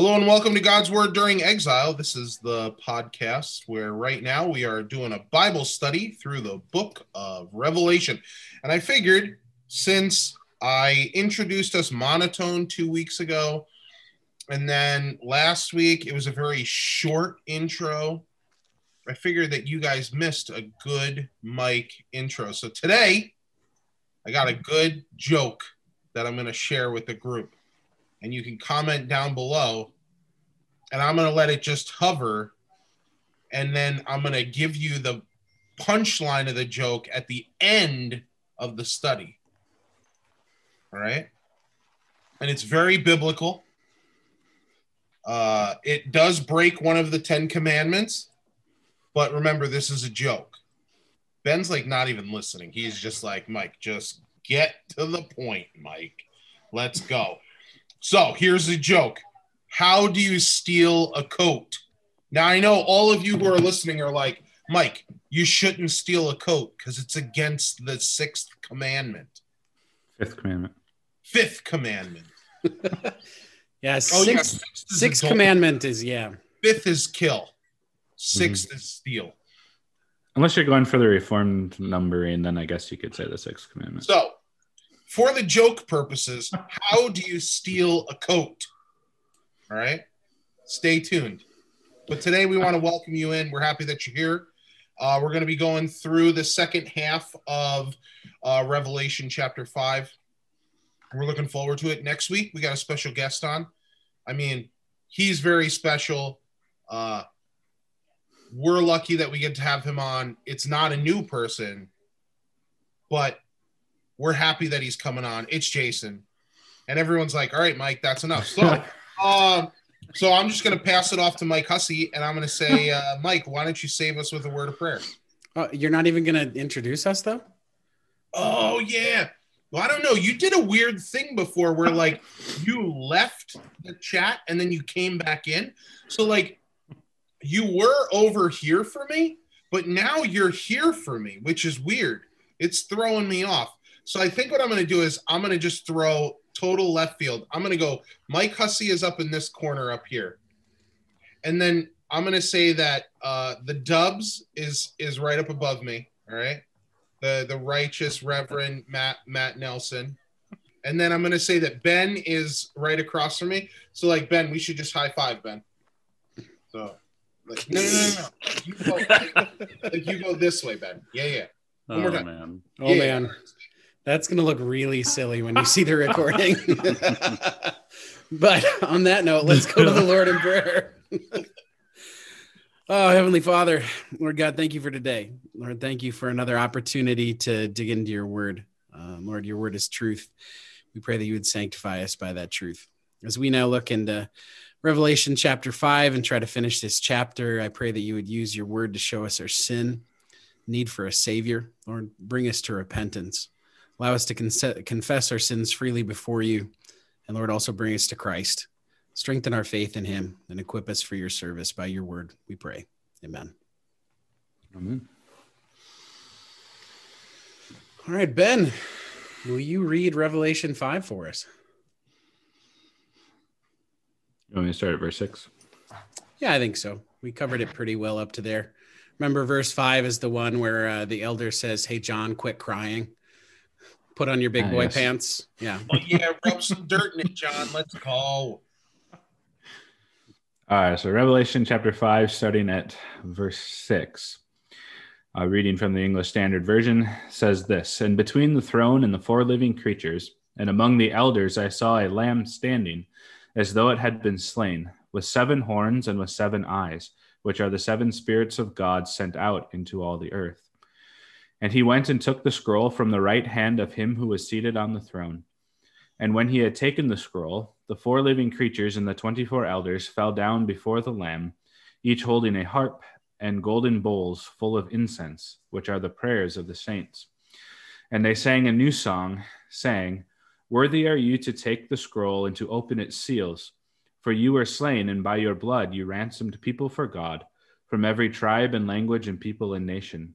Hello and welcome to God's Word During Exile. This is the podcast where right now we are doing a Bible study through the book of Revelation. And I figured since I introduced us monotone two weeks ago, and then last week it was a very short intro, I figured that you guys missed a good mic intro. So today I got a good joke that I'm going to share with the group and you can comment down below. And i'm going to let it just hover and then i'm going to give you the punchline of the joke at the end of the study. All right? And it's very biblical. Uh, it does break one of the ten commandments but remember this is a joke. Ben's like not even listening. He's just like mike just get to the point mike. Let's go so here's a joke. How do you steal a coat? Now I know all of you who are listening are like, Mike, you shouldn't steal a coat because it's against the sixth commandment. Fifth commandment. Fifth commandment. yeah, oh, sixth, yeah, sixth, sixth commandment is yeah. Fifth is kill. 6th mm-hmm. is steal. Unless you're going for the reformed numbering, then I guess you could say the sixth commandment. So for the joke purposes, how do you steal a coat? All right. Stay tuned. But today we want to welcome you in. We're happy that you're here. Uh, we're going to be going through the second half of uh, Revelation chapter five. We're looking forward to it. Next week, we got a special guest on. I mean, he's very special. Uh, we're lucky that we get to have him on. It's not a new person, but we're happy that he's coming on. It's Jason. And everyone's like, all right, Mike, that's enough. So, um, so I'm just going to pass it off to Mike Hussey and I'm going to say, uh, Mike, why don't you save us with a word of prayer? Uh, you're not even going to introduce us, though? Oh, yeah. Well, I don't know. You did a weird thing before where, like, you left the chat and then you came back in. So, like, you were over here for me, but now you're here for me, which is weird. It's throwing me off. So I think what I'm going to do is I'm going to just throw total left field. I'm going to go Mike Hussey is up in this corner up here. And then I'm going to say that uh, the Dubs is is right up above me, all right? The the righteous Reverend Matt Matt Nelson. And then I'm going to say that Ben is right across from me. So like Ben, we should just high five Ben. So like no no no no. You go, like, like you go this way, Ben. Yeah, yeah. One oh, more time. Man. Oh yeah, man. That's going to look really silly when you see the recording. but on that note, let's go to the Lord in prayer. oh, Heavenly Father, Lord God, thank you for today. Lord, thank you for another opportunity to dig into your word. Um, Lord, your word is truth. We pray that you would sanctify us by that truth. As we now look into Revelation chapter 5 and try to finish this chapter, I pray that you would use your word to show us our sin, need for a savior. Lord, bring us to repentance. Allow us to con- confess our sins freely before you. And Lord, also bring us to Christ. Strengthen our faith in him and equip us for your service by your word, we pray. Amen. Amen. All right, Ben, will you read Revelation 5 for us? You want me to start at verse 6? Yeah, I think so. We covered it pretty well up to there. Remember, verse 5 is the one where uh, the elder says, Hey, John, quit crying. Put on your big ah, boy yes. pants. Yeah. Well, yeah, rub some dirt in it, John. Let's go. All right. So Revelation chapter five, starting at verse six. Uh, reading from the English Standard Version says this And between the throne and the four living creatures, and among the elders, I saw a lamb standing, as though it had been slain, with seven horns and with seven eyes, which are the seven spirits of God sent out into all the earth. And he went and took the scroll from the right hand of him who was seated on the throne. And when he had taken the scroll, the four living creatures and the twenty four elders fell down before the Lamb, each holding a harp and golden bowls full of incense, which are the prayers of the saints. And they sang a new song, saying, Worthy are you to take the scroll and to open its seals, for you were slain, and by your blood you ransomed people for God from every tribe and language and people and nation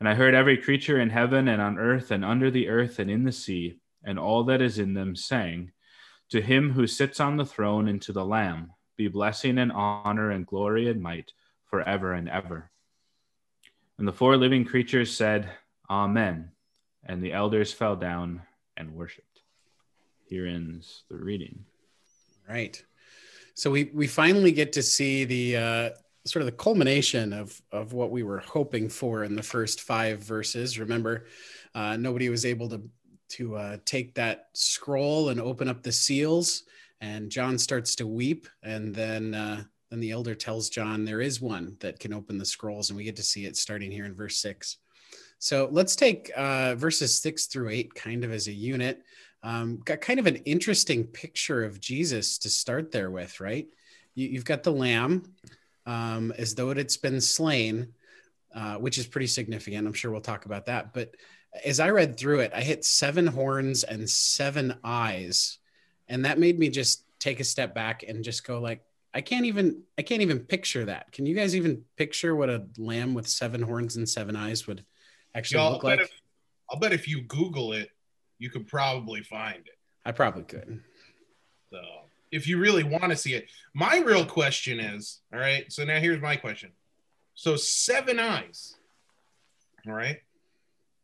And I heard every creature in heaven and on earth and under the earth and in the sea and all that is in them saying, To him who sits on the throne and to the Lamb be blessing and honor and glory and might forever and ever. And the four living creatures said, Amen. And the elders fell down and worshiped. Here ends the reading. Right. So we we finally get to see the uh, sort of the culmination of of what we were hoping for in the first five verses. Remember, uh, nobody was able to to uh, take that scroll and open up the seals and John starts to weep, and then uh, then the elder tells John there is one that can open the scrolls, and we get to see it starting here in verse six. So let's take uh, verses six through eight kind of as a unit. Um, got kind of an interesting picture of Jesus to start there with, right? You, have got the lamb um, as though it's been slain, uh, which is pretty significant. I'm sure we'll talk about that. But as I read through it, I hit seven horns and seven eyes. And that made me just take a step back and just go like i can't even i can't even picture that. Can you guys even picture what a lamb with seven horns and seven eyes would actually Yo, look I'll like? if, i'll bet if you google it you could probably find it. I probably could. So if you really want to see it. My real question is all right so now here's my question. So seven eyes all right?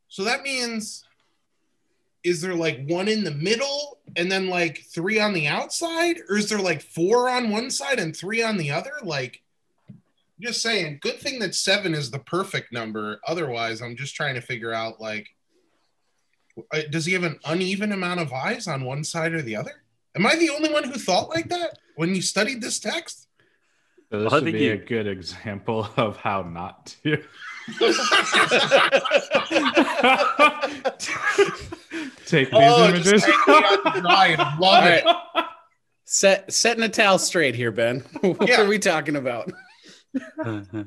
So that means is there like one in the middle and then like three on the outside? Or is there like four on one side and three on the other? Like just saying good thing that seven is the perfect number. Otherwise i'm just trying to figure out like uh, does he have an uneven amount of eyes on one side or the other am i the only one who thought like that when you studied this text so this well, would be you... a good example of how not to Take these oh, images. love it. Set setting a towel straight here, Ben. what yeah. are we talking about? All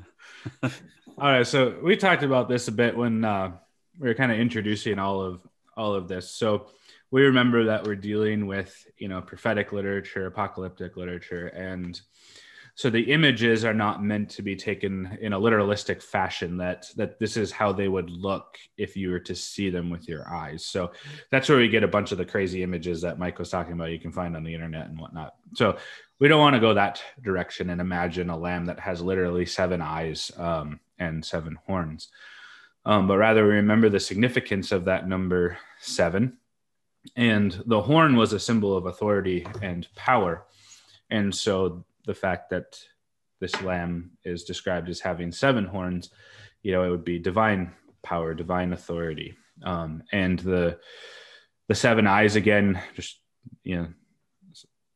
right, so we talked about this a bit when uh, we were kind of introducing all of all of this. So we remember that we're dealing with you know prophetic literature, apocalyptic literature, and so the images are not meant to be taken in a literalistic fashion that that this is how they would look if you were to see them with your eyes. So that's where we get a bunch of the crazy images that mike was talking about you can find on the internet and whatnot. So we don't want to go that direction and imagine a lamb that has literally seven eyes um, and seven horns. Um, but rather we remember the significance of that number seven and the horn was a symbol of authority and power and so the fact that this lamb is described as having seven horns, you know, it would be divine power, divine authority. Um, and the the seven eyes again, just you know,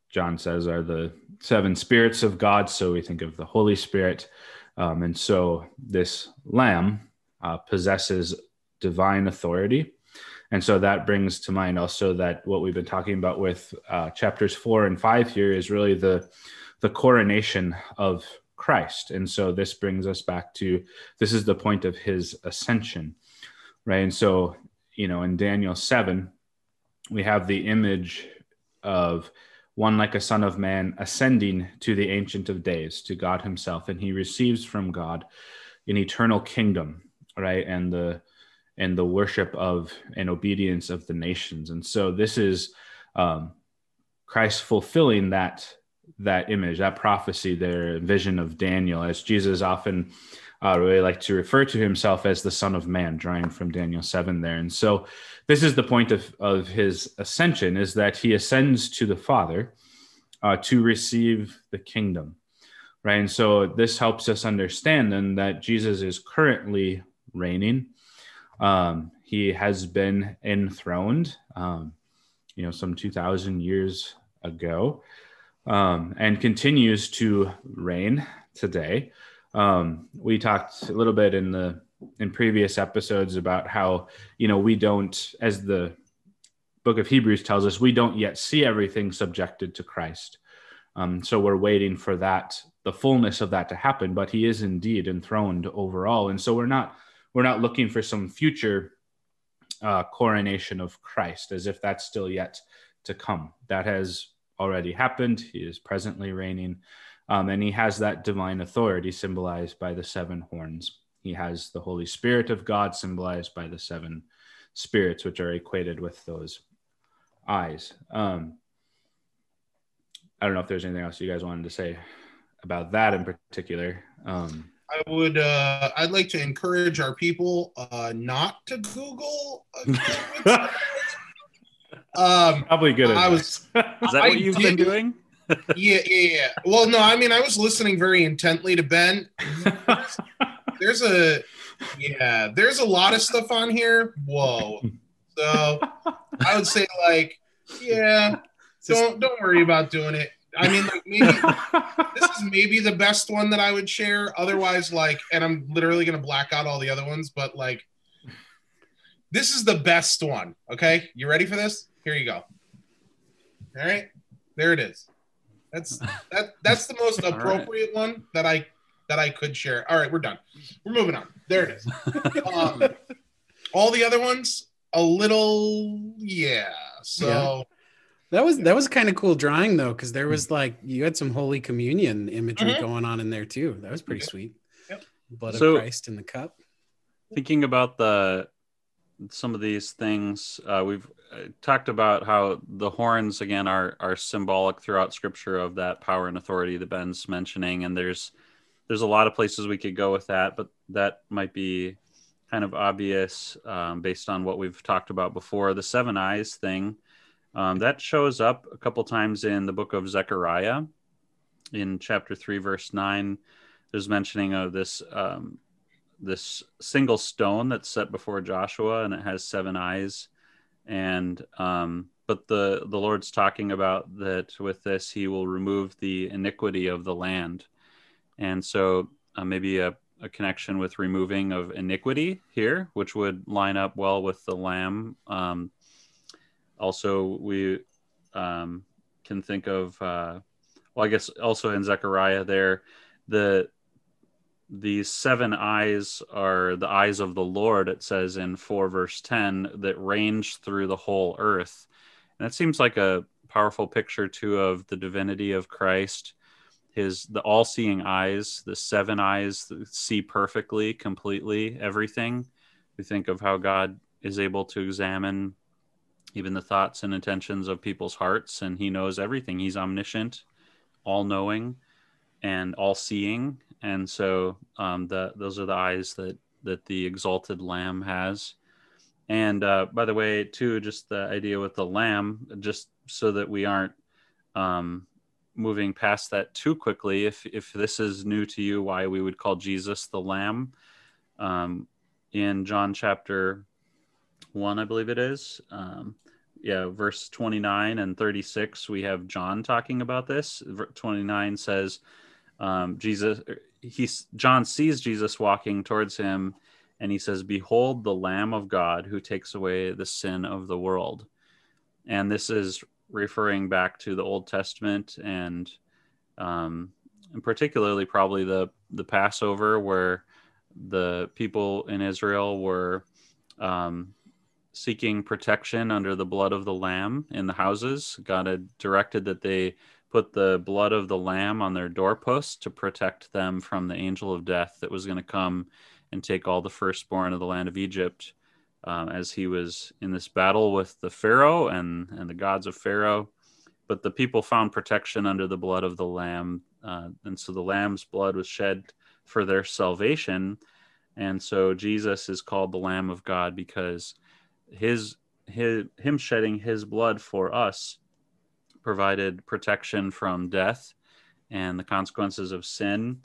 John says are the seven spirits of God. So we think of the Holy Spirit, um, and so this lamb uh, possesses divine authority. And so that brings to mind also that what we've been talking about with uh, chapters four and five here is really the the coronation of Christ. And so this brings us back to this is the point of his ascension, right? And so, you know, in Daniel 7, we have the image of one like a son of man ascending to the ancient of days to god himself and he receives from god an eternal kingdom right and the and the worship of and obedience of the nations and so this is um, christ fulfilling that that image, that prophecy, their vision of Daniel, as Jesus often uh, really like to refer to himself as the Son of Man, drawing from Daniel 7 there. And so this is the point of, of his ascension, is that he ascends to the Father uh, to receive the kingdom, right? And so this helps us understand then that Jesus is currently reigning. Um, he has been enthroned, um, you know, some 2,000 years ago um, and continues to reign today. Um, we talked a little bit in the in previous episodes about how you know we don't, as the book of Hebrews tells us, we don't yet see everything subjected to Christ. Um, so we're waiting for that, the fullness of that to happen. But he is indeed enthroned overall, and so we're not we're not looking for some future uh, coronation of Christ as if that's still yet to come. That has already happened. He is presently reigning, um, and he has that divine authority symbolized by the seven horns. He has the Holy Spirit of God symbolized by the seven spirits, which are equated with those eyes. Um, I don't know if there's anything else you guys wanted to say about that in particular. Um, I would. Uh, I'd like to encourage our people uh, not to Google. um, Probably good. I was. Is that I what you've been doing? yeah, yeah, yeah. Well, no, I mean, I was listening very intently to Ben. There's a, yeah, there's a lot of stuff on here. Whoa. So I would say, like, yeah, don't don't worry about doing it. I mean, like maybe this is maybe the best one that I would share. Otherwise, like, and I'm literally gonna black out all the other ones, but like, this is the best one. Okay, you ready for this? Here you go. All right, there it is. That's that. That's the most appropriate right. one that I that I could share. All right, we're done. We're moving on. There it is. Um, all the other ones, a little, yeah. So. Yeah that was that was kind of cool drawing though, because there was like you had some Holy Communion imagery mm-hmm. going on in there too. That was pretty sweet. Yep. Blood so, of Christ in the cup. Thinking about the some of these things, uh, we've uh, talked about how the horns again are are symbolic throughout Scripture of that power and authority that Ben's mentioning, and there's there's a lot of places we could go with that, but that might be kind of obvious um, based on what we've talked about before. The seven eyes thing um, that shows up a couple times in the book of Zechariah. In chapter three, verse nine, there's mentioning of this um, this single stone that's set before Joshua, and it has seven eyes. And um, but the the Lord's talking about that with this, He will remove the iniquity of the land, and so uh, maybe a a connection with removing of iniquity here, which would line up well with the lamb um, also we um, can think of uh, well i guess also in zechariah there the these seven eyes are the eyes of the lord it says in 4 verse 10 that range through the whole earth. And that seems like a powerful picture too of the divinity of christ. His the all-seeing eyes the seven eyes that see perfectly completely everything. We think of how god is able to examine even the thoughts and intentions of people's hearts, and he knows everything. He's omniscient, all knowing, and all seeing. And so um, the, those are the eyes that, that the exalted lamb has. And uh, by the way, too, just the idea with the lamb, just so that we aren't um, moving past that too quickly. If if this is new to you, why we would call Jesus the Lamb? Um, in John chapter 1, I believe it is. Um, yeah, verse 29 and 36, we have John talking about this. 29 says, um, Jesus, he's, John sees Jesus walking towards him, and he says, Behold the Lamb of God who takes away the sin of the world. And this is referring back to the Old Testament and, um, and particularly probably the, the Passover, where the people in Israel were um, seeking protection under the blood of the lamb in the houses. God had directed that they put the blood of the lamb on their doorposts to protect them from the angel of death that was going to come and take all the firstborn of the land of Egypt um, as he was in this battle with the Pharaoh and, and the gods of Pharaoh. But the people found protection under the blood of the lamb. Uh, and so the lamb's blood was shed for their salvation. And so Jesus is called the Lamb of God because his his him shedding his blood for us provided protection from death and the consequences of sin.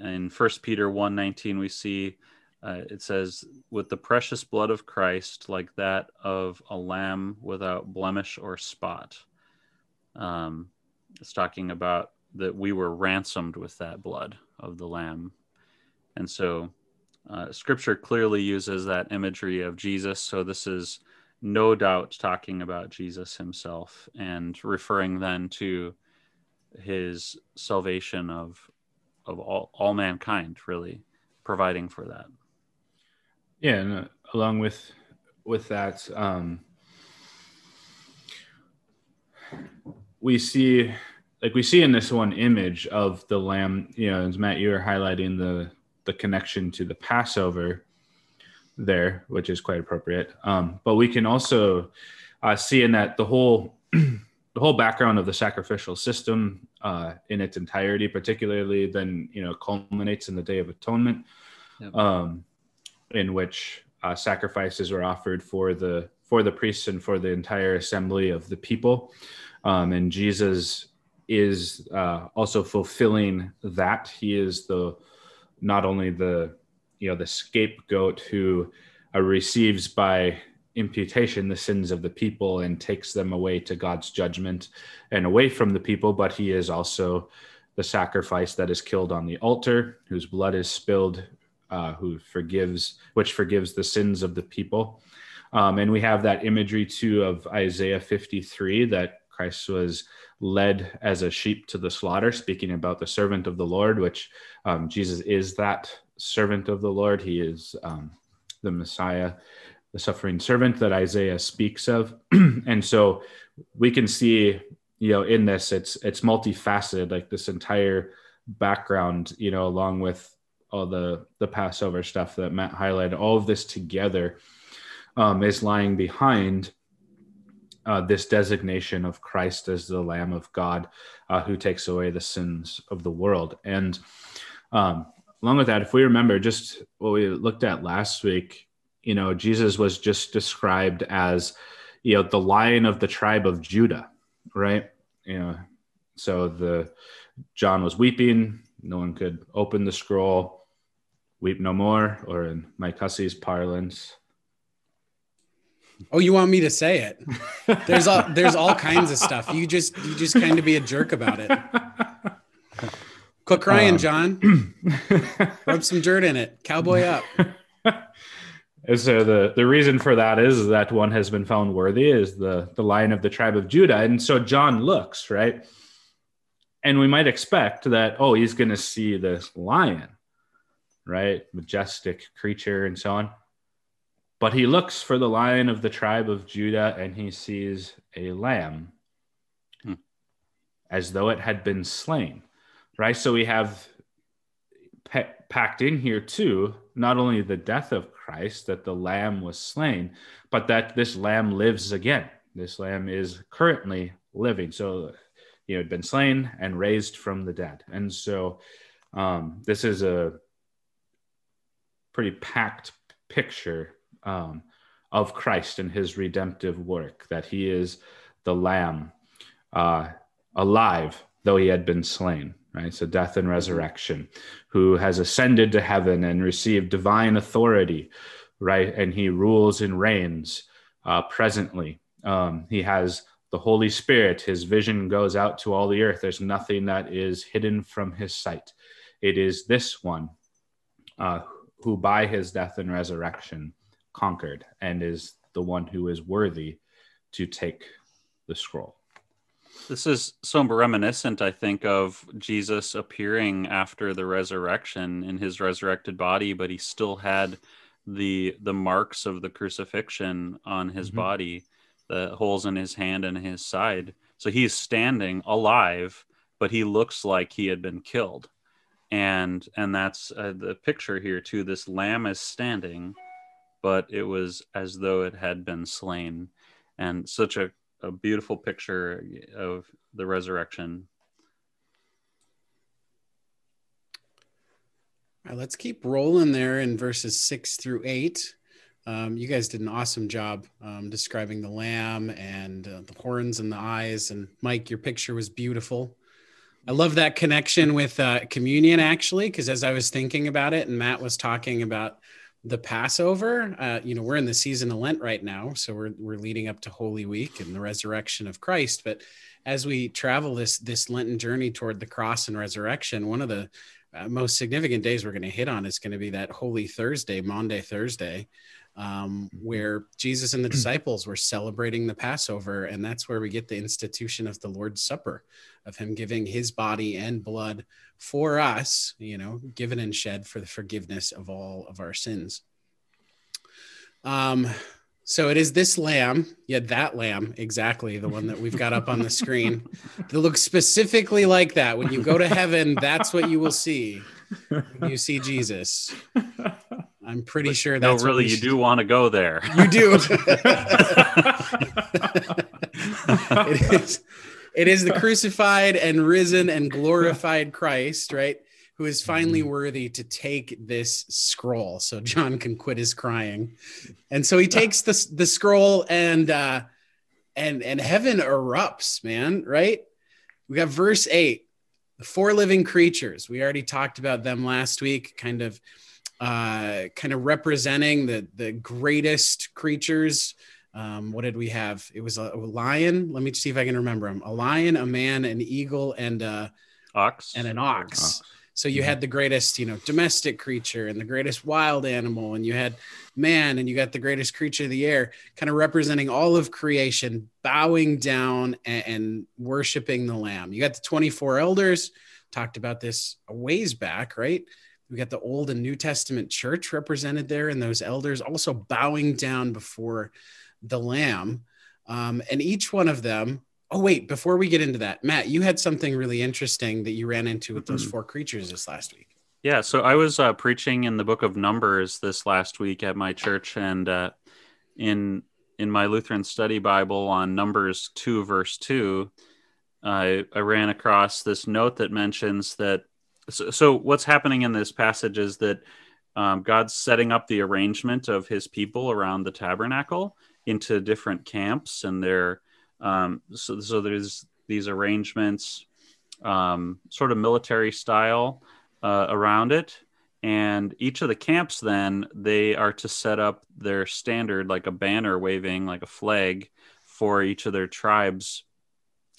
In first peter 1.19 we see uh, it says with the precious blood of christ like that of a lamb without blemish or spot. Um, it's talking about that we were ransomed with that blood of the lamb. And so uh, scripture clearly uses that imagery of Jesus. So this is no doubt talking about Jesus himself and referring then to his salvation of of all, all mankind really providing for that yeah and uh, along with with that um we see like we see in this one image of the lamb you know as matt you were highlighting the the connection to the passover there which is quite appropriate um but we can also uh, see in that the whole the whole background of the sacrificial system uh, in its entirety, particularly then you know culminates in the Day of Atonement, yep. um, in which uh, sacrifices are offered for the for the priests and for the entire assembly of the people, um, and Jesus is uh, also fulfilling that. He is the not only the you know the scapegoat who uh, receives by imputation the sins of the people and takes them away to God's judgment and away from the people, but he is also the sacrifice that is killed on the altar, whose blood is spilled, uh, who forgives, which forgives the sins of the people. Um, and we have that imagery too of Isaiah 53 that Christ was led as a sheep to the slaughter, speaking about the servant of the Lord, which um, Jesus is that servant of the Lord. He is um, the Messiah the suffering servant that Isaiah speaks of. and so we can see, you know, in this, it's it's multifaceted, like this entire background, you know, along with all the the Passover stuff that Matt highlighted, all of this together um, is lying behind uh, this designation of Christ as the Lamb of God uh, who takes away the sins of the world. And um, along with that, if we remember just what we looked at last week, you know, Jesus was just described as, you know, the lion of the tribe of Judah, right? You know, so the John was weeping. No one could open the scroll. Weep no more, or in Mike Hussey's parlance. Oh, you want me to say it? There's all there's all kinds of stuff. You just you just kind of be a jerk about it. Quit crying, um, John. Rub some dirt in it. Cowboy up. And so the, the reason for that is that one has been found worthy is the, the lion of the tribe of Judah. And so John looks, right? And we might expect that, oh, he's going to see this lion, right? Majestic creature and so on. But he looks for the lion of the tribe of Judah and he sees a lamb hmm. as though it had been slain, right? So we have pe- packed in here too not only the death of Christ, that the lamb was slain, but that this lamb lives again. This lamb is currently living. So, you know, had been slain and raised from the dead. And so, um, this is a pretty packed picture um, of Christ and his redemptive work, that he is the lamb uh, alive, though he had been slain right? So death and resurrection, who has ascended to heaven and received divine authority, right? And he rules and reigns uh, presently. Um, he has the Holy Spirit. His vision goes out to all the earth. There's nothing that is hidden from his sight. It is this one uh, who, by his death and resurrection, conquered and is the one who is worthy to take the scroll. This is so reminiscent, I think, of Jesus appearing after the resurrection in his resurrected body, but he still had the the marks of the crucifixion on his mm-hmm. body, the holes in his hand and his side. So he's standing alive, but he looks like he had been killed, and and that's uh, the picture here too. This lamb is standing, but it was as though it had been slain, and such a a beautiful picture of the resurrection. Let's keep rolling there in verses six through eight. Um, you guys did an awesome job um, describing the lamb and uh, the horns and the eyes. And Mike, your picture was beautiful. I love that connection with uh, communion, actually, because as I was thinking about it, and Matt was talking about the Passover. Uh, you know, we're in the season of Lent right now, so we're we're leading up to Holy Week and the resurrection of Christ. But as we travel this this Lenten journey toward the cross and resurrection, one of the uh, most significant days we're going to hit on is going to be that Holy Thursday, Maundy Thursday. Um, where Jesus and the disciples were celebrating the Passover. And that's where we get the institution of the Lord's Supper, of him giving his body and blood for us, you know, given and shed for the forgiveness of all of our sins. Um, so it is this lamb, yeah, that lamb, exactly the one that we've got up on the screen, that looks specifically like that. When you go to heaven, that's what you will see. You see Jesus. I'm pretty sure that's no, really, you do want to go there. You do. it is. It is the crucified and risen and glorified Christ, right? who is finally mm-hmm. worthy to take this scroll so John can quit his crying. And so he takes the, the scroll and uh and and heaven erupts, man, right? We got verse 8. The four living creatures. We already talked about them last week, kind of uh kind of representing the the greatest creatures um, what did we have? It was a, a, lion. Let me see if I can remember them. A lion, a man, an eagle, and a ox, and an ox. ox. So you mm-hmm. had the greatest, you know, domestic creature and the greatest wild animal, and you had man, and you got the greatest creature of the air, kind of representing all of creation, bowing down and, and worshiping the Lamb. You got the 24 elders, talked about this a ways back, right? We got the Old and New Testament church represented there, and those elders also bowing down before the Lamb. Um, and each one of them Oh wait, before we get into that, Matt, you had something really interesting that you ran into with those mm-hmm. four creatures this last week. Yeah, so I was uh, preaching in the book of Numbers this last week at my church, and uh, in in my Lutheran Study Bible on Numbers two verse two, I I ran across this note that mentions that. So, so what's happening in this passage is that um, God's setting up the arrangement of His people around the tabernacle into different camps, and they're um, so, so there's these arrangements, um, sort of military style uh, around it. And each of the camps, then, they are to set up their standard, like a banner waving, like a flag for each of their tribes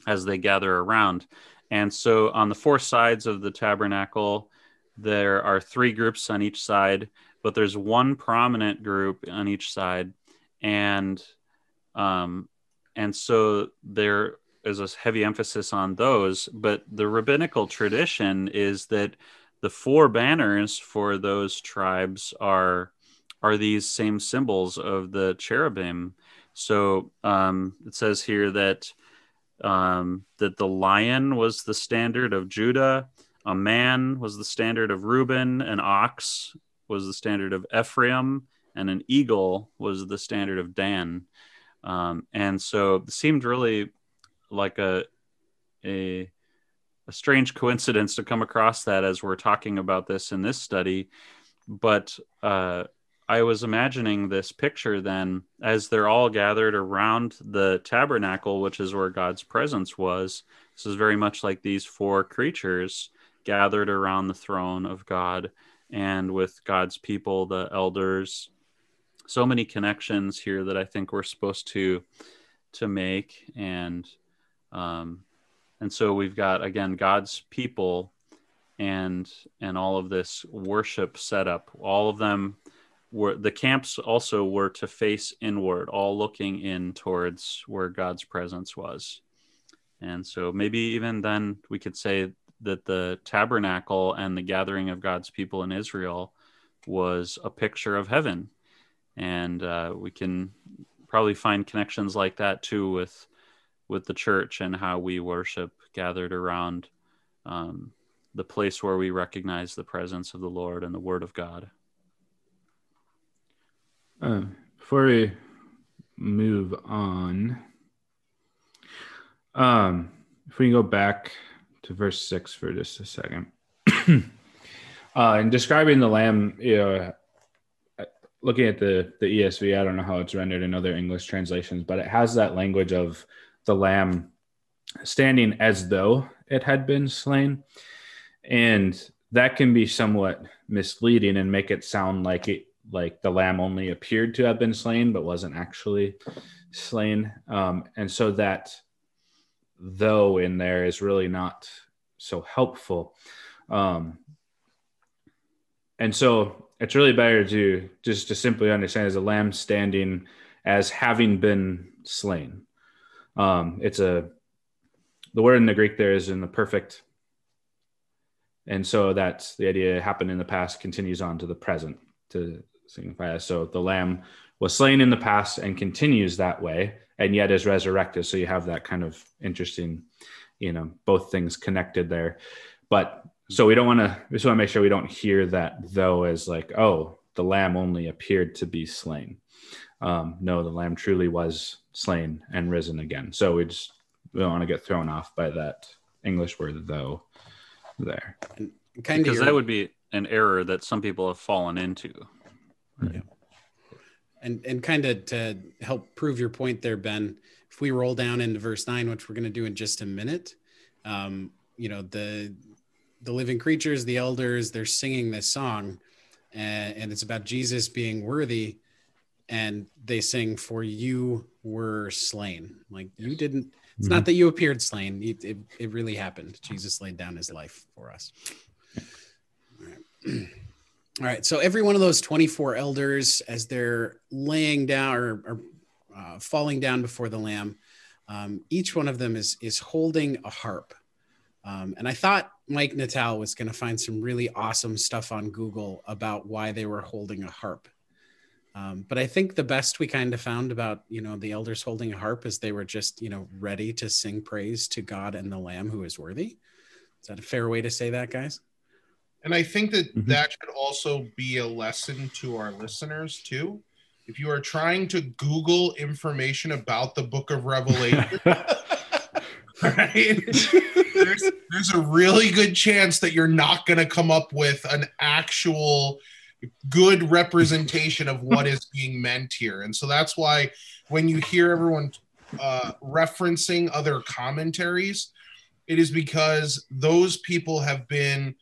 as they gather around. And so on the four sides of the tabernacle, there are three groups on each side, but there's one prominent group on each side. And um, and so there is a heavy emphasis on those but the rabbinical tradition is that the four banners for those tribes are are these same symbols of the cherubim so um, it says here that um, that the lion was the standard of judah a man was the standard of reuben an ox was the standard of ephraim and an eagle was the standard of dan um, and so it seemed really like a, a, a strange coincidence to come across that as we're talking about this in this study. But uh, I was imagining this picture then as they're all gathered around the tabernacle, which is where God's presence was. This is very much like these four creatures gathered around the throne of God and with God's people, the elders, so many connections here that I think we're supposed to to make. And um, and so we've got again God's people and and all of this worship setup all of them were the camps also were to face inward all looking in towards where God's presence was and so maybe even then we could say that the tabernacle and the gathering of God's people in Israel was a picture of heaven and uh, we can probably find connections like that too with with the church and how we worship gathered around um, the place where we recognize the presence of the Lord and the Word of God. Uh, before we move on, um, if we can go back to verse six for just a second. uh, in describing the lamb, you know, looking at the the ESV, I don't know how it's rendered in other English translations, but it has that language of the lamb standing as though it had been slain, and that can be somewhat misleading and make it sound like it like the lamb only appeared to have been slain but wasn't actually slain, um, and so that though in there is really not so helpful. Um, and so it's really better to just to simply understand as a lamb standing as having been slain. Um, it's a the word in the Greek there is in the perfect, and so that's the idea. Happened in the past continues on to the present to signify. So the lamb was slain in the past and continues that way, and yet is resurrected. So you have that kind of interesting, you know, both things connected there. But so we don't want to. We just want to make sure we don't hear that though as like, oh, the lamb only appeared to be slain. Um, no, the lamb truly was slain and risen again. So we just we don't want to get thrown off by that English word though there. kind because that would be an error that some people have fallen into. Yeah. And and kind of to help prove your point there, Ben, if we roll down into verse nine, which we're going to do in just a minute, um, you know the the living creatures, the elders, they're singing this song, and, and it's about Jesus being worthy, and they sing, "For you were slain." Like you didn't. It's mm-hmm. not that you appeared slain. It, it, it really happened. Jesus laid down his life for us. All right. All right. So every one of those 24 elders, as they're laying down or, or uh, falling down before the Lamb, um, each one of them is is holding a harp. Um, and I thought Mike Natal was going to find some really awesome stuff on Google about why they were holding a harp. Um, but I think the best we kind of found about you know the elders holding a harp is they were just you know ready to sing praise to God and the Lamb who is worthy. Is that a fair way to say that, guys? And I think that mm-hmm. that should also be a lesson to our listeners too. If you are trying to Google information about the Book of Revelation, right? there's, there's a really good chance that you're not going to come up with an actual good representation of what is being meant here. And so that's why when you hear everyone uh, referencing other commentaries, it is because those people have been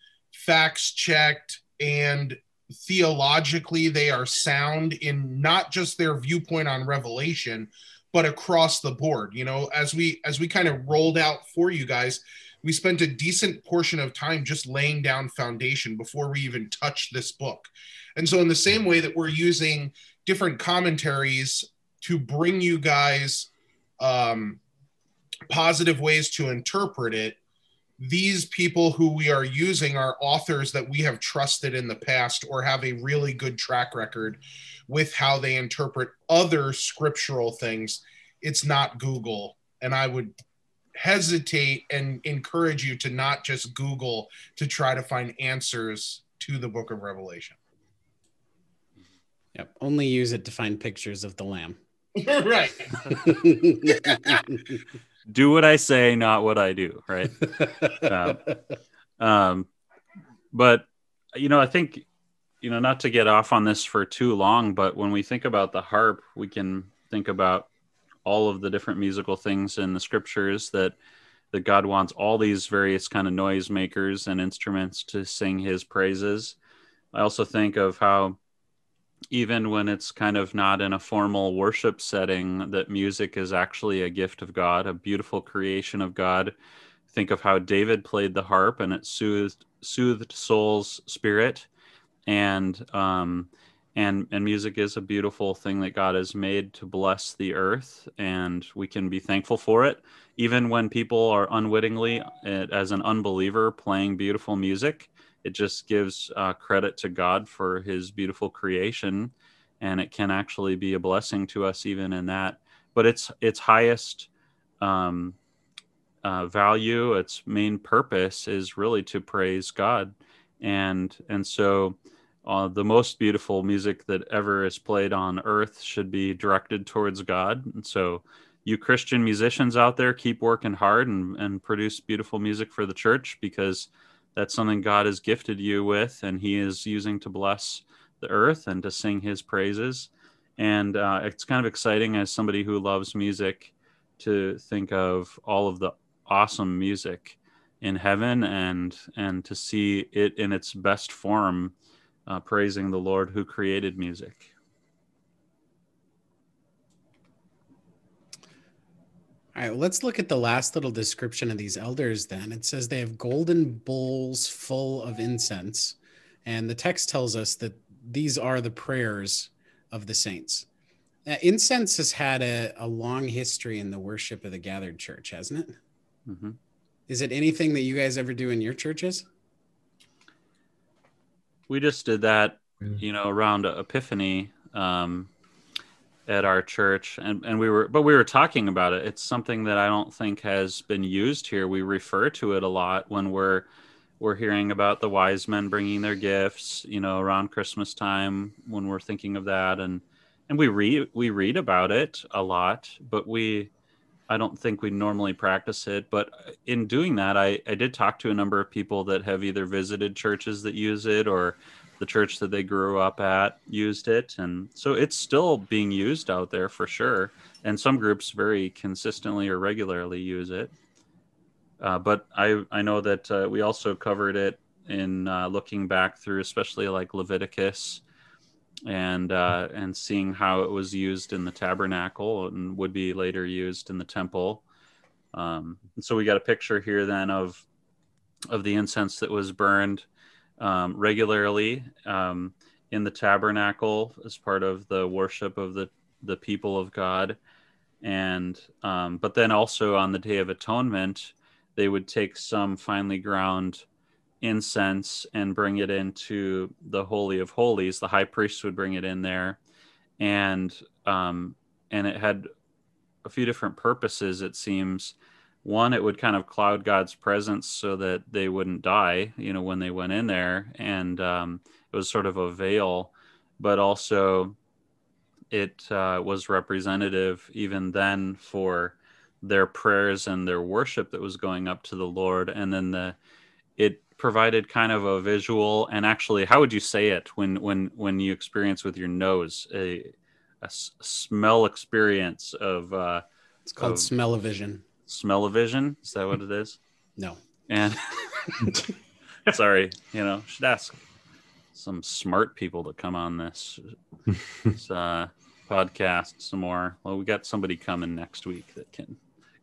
facts checked and theologically they are sound in not just their viewpoint on revelation but across the board you know as we as we kind of rolled out for you guys we spent a decent portion of time just laying down foundation before we even touched this book. And so, in the same way that we're using different commentaries to bring you guys um, positive ways to interpret it, these people who we are using are authors that we have trusted in the past or have a really good track record with how they interpret other scriptural things. It's not Google. And I would hesitate and encourage you to not just Google to try to find answers to the book of Revelation. Yep. Only use it to find pictures of the lamb. right. do what I say, not what I do. Right. uh, um, but, you know, I think, you know, not to get off on this for too long, but when we think about the harp, we can think about all of the different musical things in the scriptures that that God wants all these various kind of noise makers and instruments to sing his praises. I also think of how even when it's kind of not in a formal worship setting that music is actually a gift of God, a beautiful creation of God. Think of how David played the harp and it soothed soothed Saul's spirit and um, and and music is a beautiful thing that God has made to bless the earth, and we can be thankful for it, even when people are unwittingly, eh, as an unbeliever, playing beautiful music. It just gives uh, credit to God for His beautiful creation, and it can actually be a blessing to us even in that. But its its highest um, uh, value, its main purpose, is really to praise God, and and so uh, the most beautiful music that ever is played on earth should be directed towards God. And so, you Christian musicians out there, keep working hard and, and produce beautiful music for the church because that's something God has gifted you with and He is using to bless the earth and to sing His praises. And uh, it's kind of exciting as somebody who loves music to think of all of the awesome music in heaven and and to see it in its best form uh, praising the Lord who created music. All right, let's look at the last little description of these elders then. It says they have golden bowls full of incense. And the text tells us that these are the prayers of the saints. Uh, incense has had a, a long history in the worship of the gathered church, hasn't it? Mhm. Is it anything that you guys ever do in your churches? We just did that, you know, around Epiphany um, at our church, and and we were, but we were talking about it. It's something that I don't think has been used here. We refer to it a lot when we're we're hearing about the wise men bringing their gifts, you know, around Christmas time when we're thinking of that, and and we read we read about it a lot, but we. I don't think we normally practice it, but in doing that, I, I did talk to a number of people that have either visited churches that use it or the church that they grew up at used it. And so it's still being used out there for sure. And some groups very consistently or regularly use it. Uh, but i i know that uh, we also covered it in uh, looking back through especially like leviticus and uh, and seeing how it was used in the tabernacle and would be later used in the temple. Um, and so we got a picture here then of of the incense that was burned um, regularly um, in the tabernacle as part of the worship of the the people of God, and um, but then also on the Day of Atonement, they would take some finely ground incense and bring it into the Holy of Holies. The high priest would bring it in there, and um, and it had a few different purposes. It seems one it would kind of cloud god's presence so that they wouldn't die you know when they went in there. And um, it was sort of a veil but also it uh, was representative even then for their prayers and their worship that was going up to the lord. And then the it provided kind of a visual and actually how would you say it when when when you experience with your nose a, a s- smell experience of uh, It's called Of- smell-o-vision. smell-o-vision is that what it is No. and sorry you know should ask some smart people to come on this, this uh, podcast some more well we got somebody coming next week that can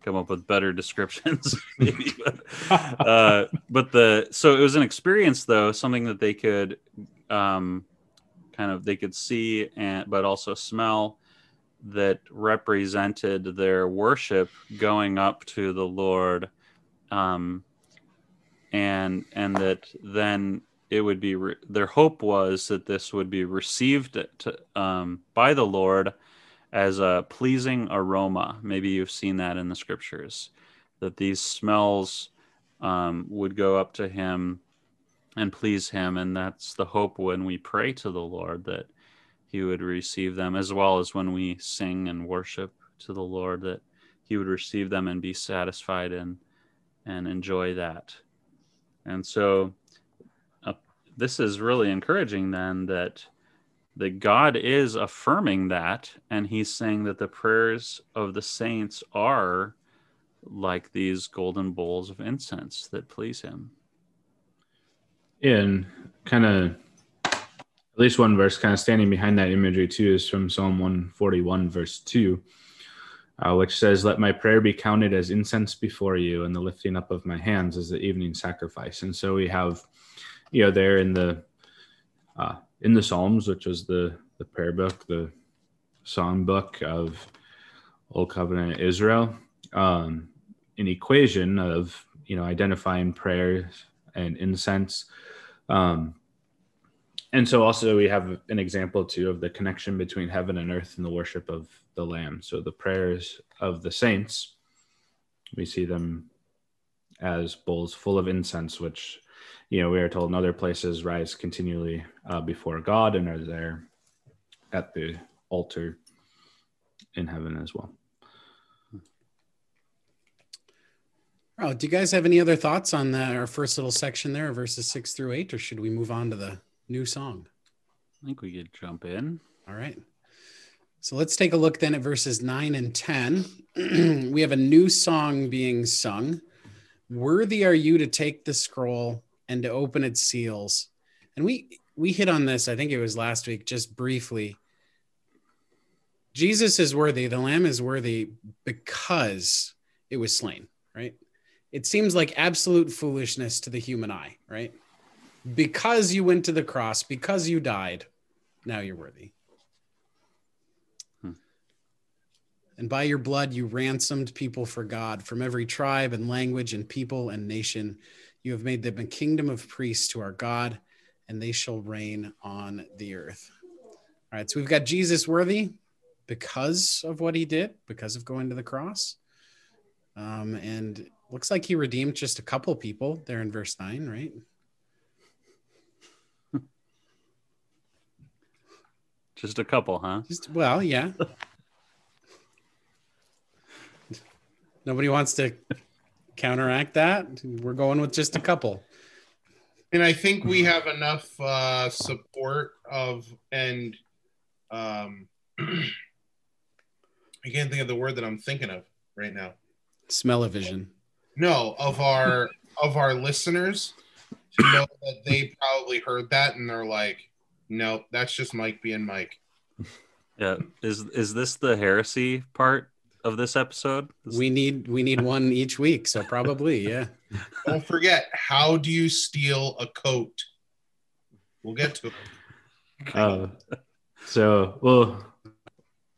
come up with better descriptions maybe but, uh, but the so it was an experience though something that they could um, kind of they could see and but also smell that represented their worship going up to the lord um, and and that then it would be re- their hope was that this would be received to, um, by the lord as a pleasing aroma. Maybe you've seen that in the scriptures that these smells um, would go up to him and please him. And that's the hope when we pray to the lord that he would receive them as well as when we sing and worship to the lord that he would receive them and be satisfied and and enjoy that. And so uh, this is really encouraging then that that god is affirming that and he's saying that the prayers of the saints are like these golden bowls of incense that please him. And kind of at least one verse kind of standing behind that imagery too is from psalm 141 verse 2 uh, which says let my prayer be counted as incense before you and the lifting up of my hands as the evening sacrifice. And so we have you know there in the uh, in the psalms which was the the prayer book the song book of old covenant israel um, an equation of you know identifying prayers and incense um, and so also we have an example too of the connection between heaven and earth and the worship of the lamb. So the prayers of the saints we see them as bowls full of incense which you know we are told in other places rise continually uh, before god and are there at the altar in heaven as well. Oh, do you guys have any other thoughts on that, our first little section there, verses six through eight, or should we move on to the new song? i think we could jump in All right. So let's take a look then at verses 9 and 10. we have a new song being sung. Worthy are you to take the scroll and to open its seals. And we we hit on this, I think it was last week, just briefly. Jesus is worthy, the lamb is worthy because it was slain, right? It seems like absolute foolishness to the human eye, right? Because you went to the cross, because you died, now you're worthy. Hmm. And by your blood, you ransomed people for God from every tribe and language and people and nation. You have made them a kingdom of priests to our God, and they shall reign on the earth. All right, so we've got Jesus worthy because of what he did, because of going to the cross. Um, and looks like he redeemed just a couple people there in verse 9, right? Just a couple, huh? Just well, yeah. Nobody wants to counteract that. We're going with just a couple. And I think we have enough uh, support of and um, I can't think of the word that I'm thinking of right now. Smell-o-vision. No, of our of our listeners to know that they probably heard that and they're like, nope, that's just Mike being Mike. Yeah. Is is this the heresy part of this episode? This- We need we need one each week, so probably, yeah. Don't forget, how do you steal a coat? We'll get to it. Uh, so we'll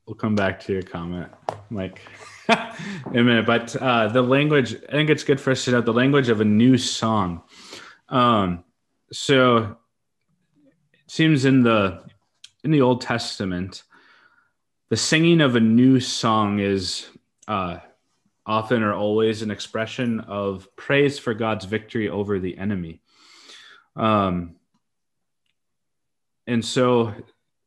we'll come back to your comment, Mike, in a minute. But uh, the language, I think it's good for us to know the language of a new song. Um, so it seems in the in the Old Testament, the singing of a new song is uh, often or always an expression of praise for God's victory over the enemy. Um, and so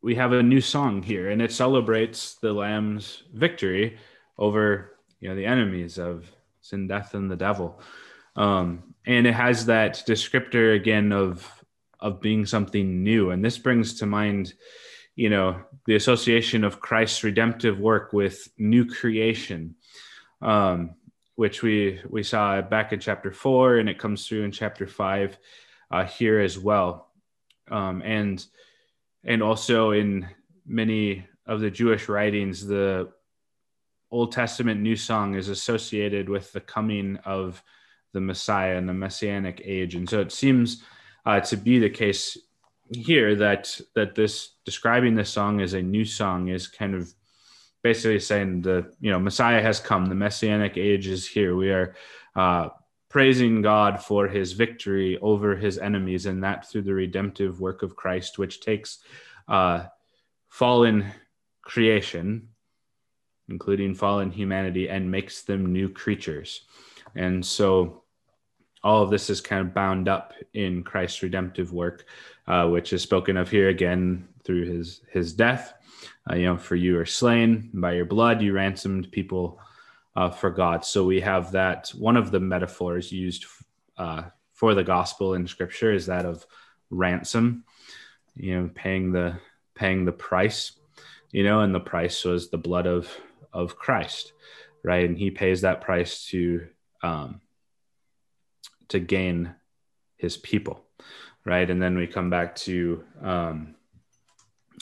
we have a new song here, and it celebrates the Lamb's victory over you know the enemies of sin, death, and the devil. Um, and it has that descriptor again of of being something new, and this brings to mind, you know, the association of Christ's redemptive work with new creation, um, which we we saw back in chapter four, and it comes through in chapter five uh, here as well, um, and and also in many of the Jewish writings, the Old Testament new song is associated with the coming of the Messiah and the Messianic age, and so it seems uh, to be the case here that that this describing this song as a new song is kind of basically saying the you know Messiah has come, the Messianic age is here. We are uh, praising God for His victory over His enemies, and that through the redemptive work of Christ, which takes uh, fallen creation, including fallen humanity, and makes them new creatures. And so all of this is kind of bound up in Christ's redemptive work, uh, which is spoken of here again through his his death. Uh, you know, for you are slain by your blood, you ransomed people uh, for God. So we have that. One of the metaphors used uh, for the gospel in Scripture is that of ransom. You know, paying the paying the price. You know, and the price was the blood of of Christ, right? And He pays that price to um, to gain his people right? And then we come back to um,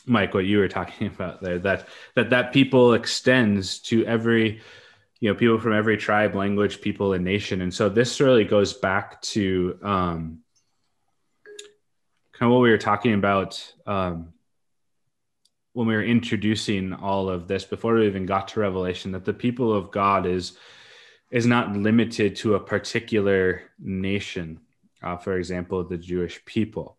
mike what you were talking about there that that that people extends to every you know people from every tribe language people and nation. And so this really goes back to um, kind of what we were talking about um, when we were introducing all of this before we even got to revelation that the people of god is is not limited to a particular nation uh, for example the jewish people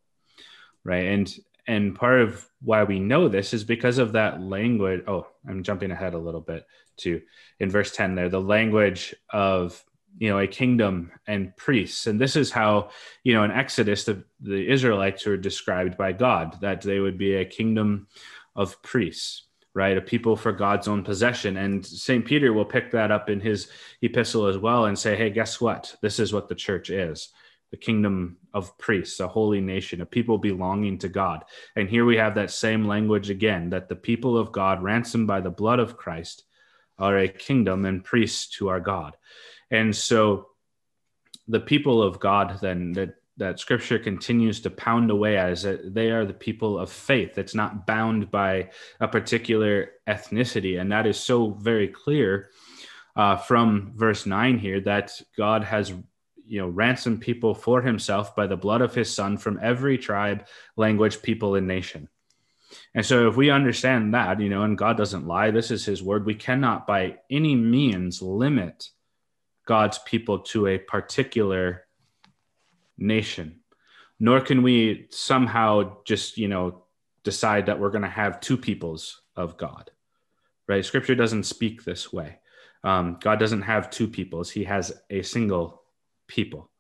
right? And and part of why we know this is because of that language oh i'm jumping ahead a little bit to in verse 10 there the language of you know a kingdom and priests. And this is how you know in exodus the, the israelites were described by god that they would be a kingdom of priests right? A people for God's own possession. And St. Peter will pick that up in his epistle as well and say, hey, guess what? This is what the church is the kingdom of priests, a holy nation, a people belonging to God. And here we have that same language again that the people of God, ransomed by the blood of Christ, are a kingdom and priests to our God. And so the people of God then that that scripture continues to pound away at is that they are the people of faith. That's not bound by a particular ethnicity. And that is so very clear uh, from verse 9 here that god has you know ransomed people for himself by the blood of his son from every tribe language people and nation. And so if we understand that, you know, and God doesn't lie, this is his word, we cannot by any means limit God's people to a particular nation. Nor can we somehow just, you know, decide that we're going to have two peoples of God. Right? Scripture doesn't speak this way. Um, God doesn't have two peoples, he has a single people.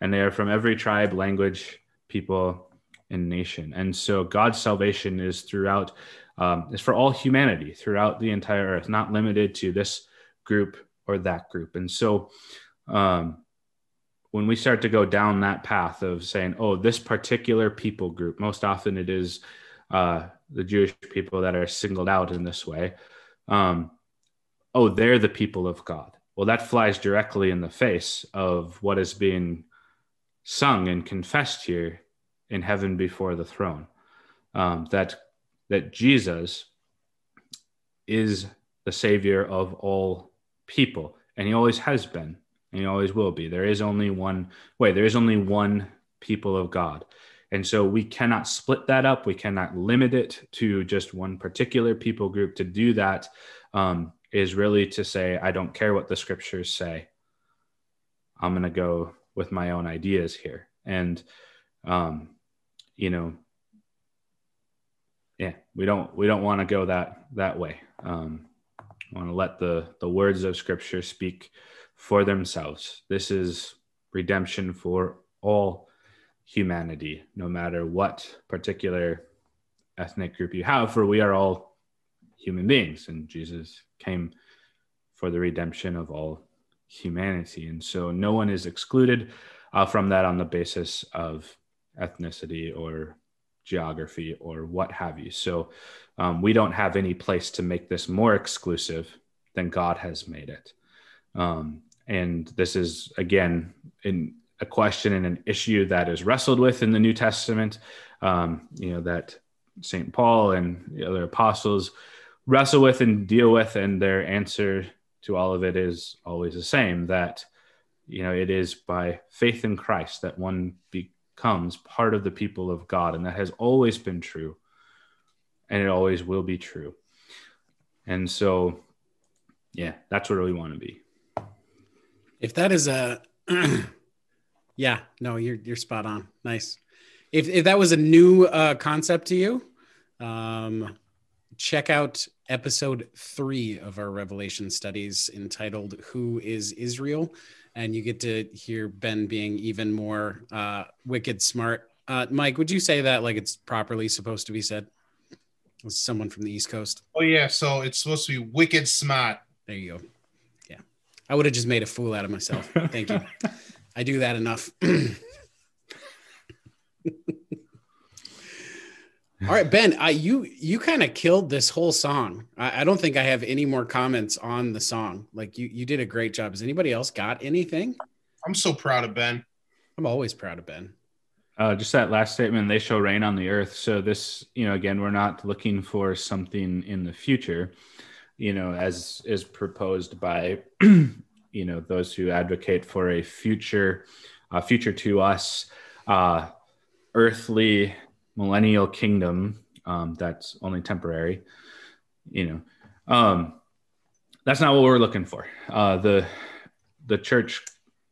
And they are from every tribe, language, people, and nation. And so God's salvation is throughout, um, is for all humanity throughout the entire earth, not limited to this group or that group. And so um, when we start to go down that path of saying, oh, this particular people group, most often it is uh, the Jewish people that are singled out in this way. Um, oh, they're the people of God. Well, that flies directly in the face of what is being sung and confessed here in heaven before the throne. Um, that that Jesus is the savior of all people, and he always has been, and he always will be. There is only one way. There is only one people of God. And so we cannot split that up. We cannot limit it to just one particular people group. To do that um, is really to say, I don't care what the scriptures say. I'm going to go with my own ideas here. And, um, you know, yeah, we don't, we don't want to go that, that way. Um, want to let the, the words of scripture speak for themselves. This is redemption for all humanity, no matter what particular ethnic group you have, for we are all human beings and Jesus came for the redemption of all humanity. And so no one is excluded uh, from that on the basis of ethnicity or geography or what have you. So um, we don't have any place to make this more exclusive than God has made it. Um, and this is, again, in a question and an issue that is wrestled with in the New Testament, um, you know, that St. Paul and the other apostles wrestle with and deal with and their answer to all of it is always the same that you know it is by faith in christ that one becomes part of the people of god. And that has always been true. And it always will be true. And so yeah that's where we want to be if that is a yeah no you're you're spot on nice if, if that was a new uh, concept to you um check out episode three of our Revelation studies entitled Who is Israel? And you get to hear Ben being even more uh, wicked smart. Uh, Mike, would you say that like it's properly supposed to be said? As someone from the East Coast. Oh, yeah. So it's supposed to be wicked smart. There you go. Yeah. I would have just made a fool out of myself. Thank you. I do that enough. All right, Ben, I, you you kind of killed this whole song. I, I, don't think I have any more comments on the song. Like you you did a great job. Has anybody else got anything? I'm so proud of Ben. I'm always proud of Ben. Uh, just that last statement, they shall reign on the earth. So this, you know, again, we're not looking for something in the future, you know, as is proposed by, you know, those who advocate for a future, future to us, uh, earthly millennial kingdom um, that's only temporary you know. Um, that's not what we're looking for. Uh, the the church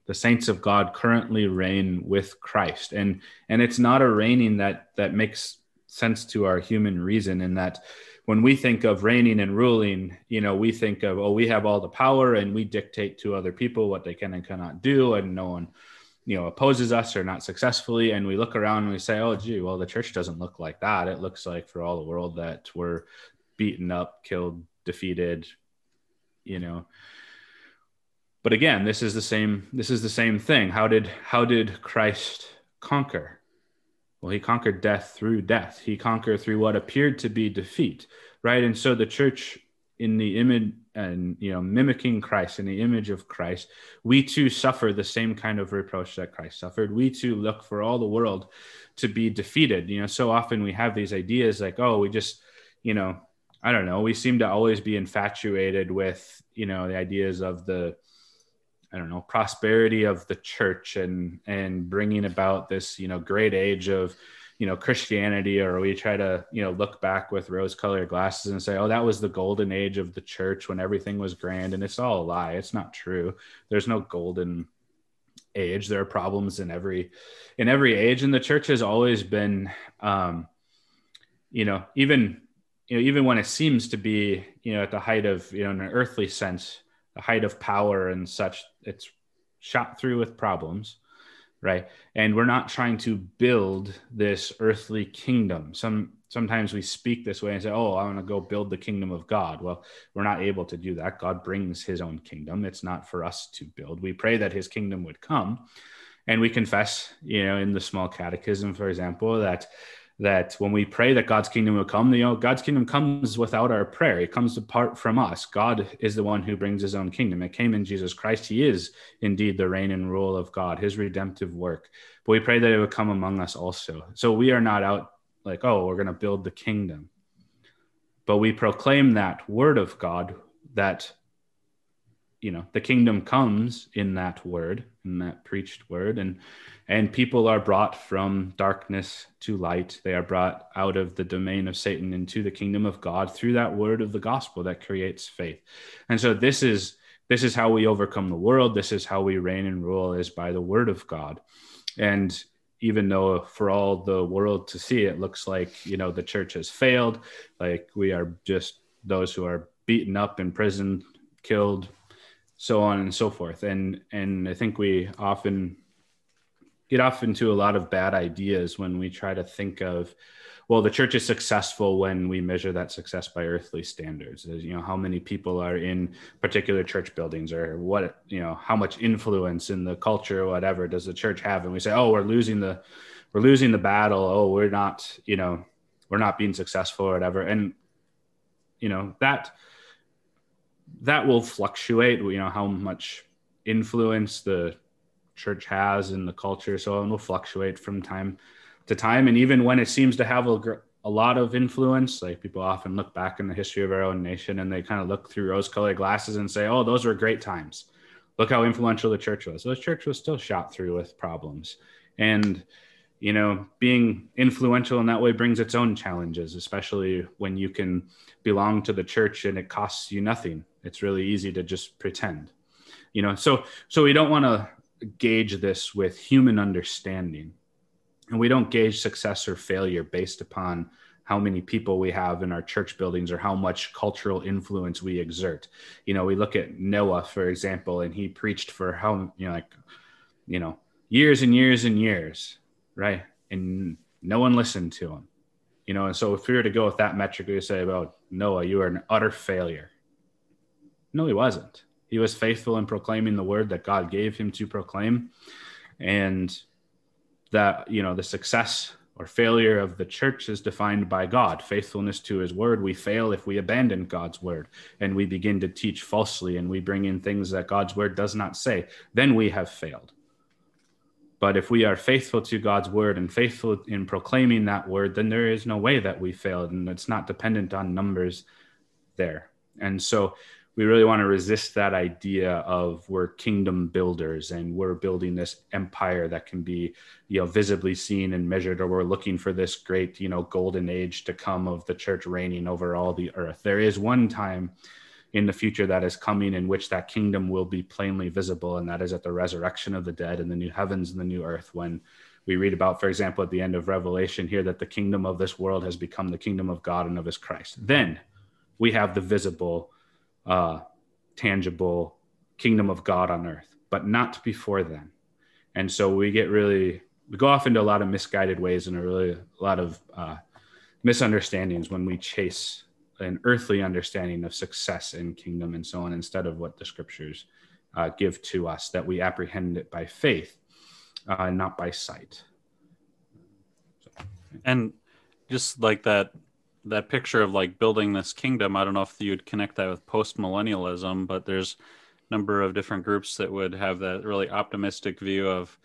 the saints of god currently reign with christ. And and it's not a reigning that that makes sense to our human reason in that when we think of reigning and ruling you know we think of oh we have all the power and we dictate to other people what they can and cannot do and no one you know opposes us or not successfully. And we look around and we say oh gee well the church doesn't look like that. It looks like for all the world that we're beaten up killed defeated you know. But again this is the same this is the same thing. How did how did christ conquer well he conquered death through death. He conquered through what appeared to be defeat right? And so the church in the image and you know mimicking christ in the image of christ we too suffer the same kind of reproach that christ suffered. We too look for all the world to be defeated. You know so often we have these ideas like oh we just you know i don't know. We seem to always be infatuated with you know the ideas of the i don't know prosperity of the church and and bringing about this you know great age of you know christianity or we try to you know look back with rose colored glasses and say oh that was the golden age of the church when everything was grand and it's all a lie. It's not true. There's no golden age. There are problems in every in every age and the church has always been um you know even you know even when it seems to be you know at the height of you know in an earthly sense the height of power and such it's shot through with problems right? And we're not trying to build this earthly kingdom. Some sometimes we speak this way and say oh i want to go build the kingdom of god. Well we're not able to do that. God brings his own kingdom. It's not for us to build. We pray that his kingdom would come and we confess you know in the small catechism for example that that when we pray that God's kingdom will come, you know, God's kingdom comes without our prayer. It comes apart from us. God is the one who brings his own kingdom. It came in Jesus Christ. He is indeed the reign and rule of God, his redemptive work. But we pray that it would come among us also. So we are not out like, oh, we're going to build the kingdom. But we proclaim that word of God that you know the kingdom comes in that word in that preached word and and people are brought from darkness to light. They are brought out of the domain of satan into the kingdom of god through that word of the gospel that creates faith. And so this is this is how we overcome the world. This is how we reign and rule is by the word of god. And even though for all the world to see it looks like you know the church has failed like we are just those who are beaten up in prison killed so on and so forth. And and i think we often get off into a lot of bad ideas when we try to think of well the church is successful when we measure that success by earthly standards. You know how many people are in particular church buildings or what you know how much influence in the culture or whatever does the church have? And we say oh we're losing the we're losing the battle. Oh we're not you know we're not being successful or whatever. And you know that that will fluctuate you know how much influence the church has in the culture. So it will fluctuate from time to time. And even when it seems to have a, a lot of influence like people often look back in the history of our own nation and they kind of look through rose colored glasses and say oh those were great times. Look how influential the church was. The church was still shot through with problems. And you know being influential in that way brings its own challenges especially when you can belong to the church and it costs you nothing it's really easy to just pretend you know? So so we don't want to gauge this with human understanding. And we don't gauge success or failure based upon how many people we have in our church buildings or how much cultural influence we exert. You know we look at noah for example and he preached for how you know like you know years and years and years right? And no one listened to him you know? And so if we were to go with that metric we would say about noah you are an utter failure no he wasn't he was faithful in proclaiming the word that God gave him to proclaim. And that, you know, the success or failure of the church is defined by God, faithfulness to his word. We fail if we abandon God's word and we begin to teach falsely and we bring in things that God's word does not say. Then we have failed. But if we are faithful to God's word and faithful in proclaiming that word, then there is no way that we failed. And it's not dependent on numbers there. And so we really want to resist that idea of we're kingdom builders and we're building this empire that can be you know visibly seen and measured or we're looking for this great you know golden age to come of the church reigning over all the earth. There is one time in the future that is coming in which that kingdom will be plainly visible and that is at the resurrection of the dead and the new heavens and the new earth. When we read about for example at the end of revelation here that the kingdom of this world has become the kingdom of god and of his christ. Then we have the visible uh, tangible kingdom of God on earth, but not before then. And so we get really, we go off into a lot of misguided ways and a really a lot of uh, misunderstandings when we chase an earthly understanding of success in kingdom and so on instead of what the scriptures uh, give to us, that we apprehend it by faith, uh, not by sight. And just like that that picture of like building this kingdom. I don't know if you'd connect that with post millennialism, but there's a number of different groups that would have that really optimistic view of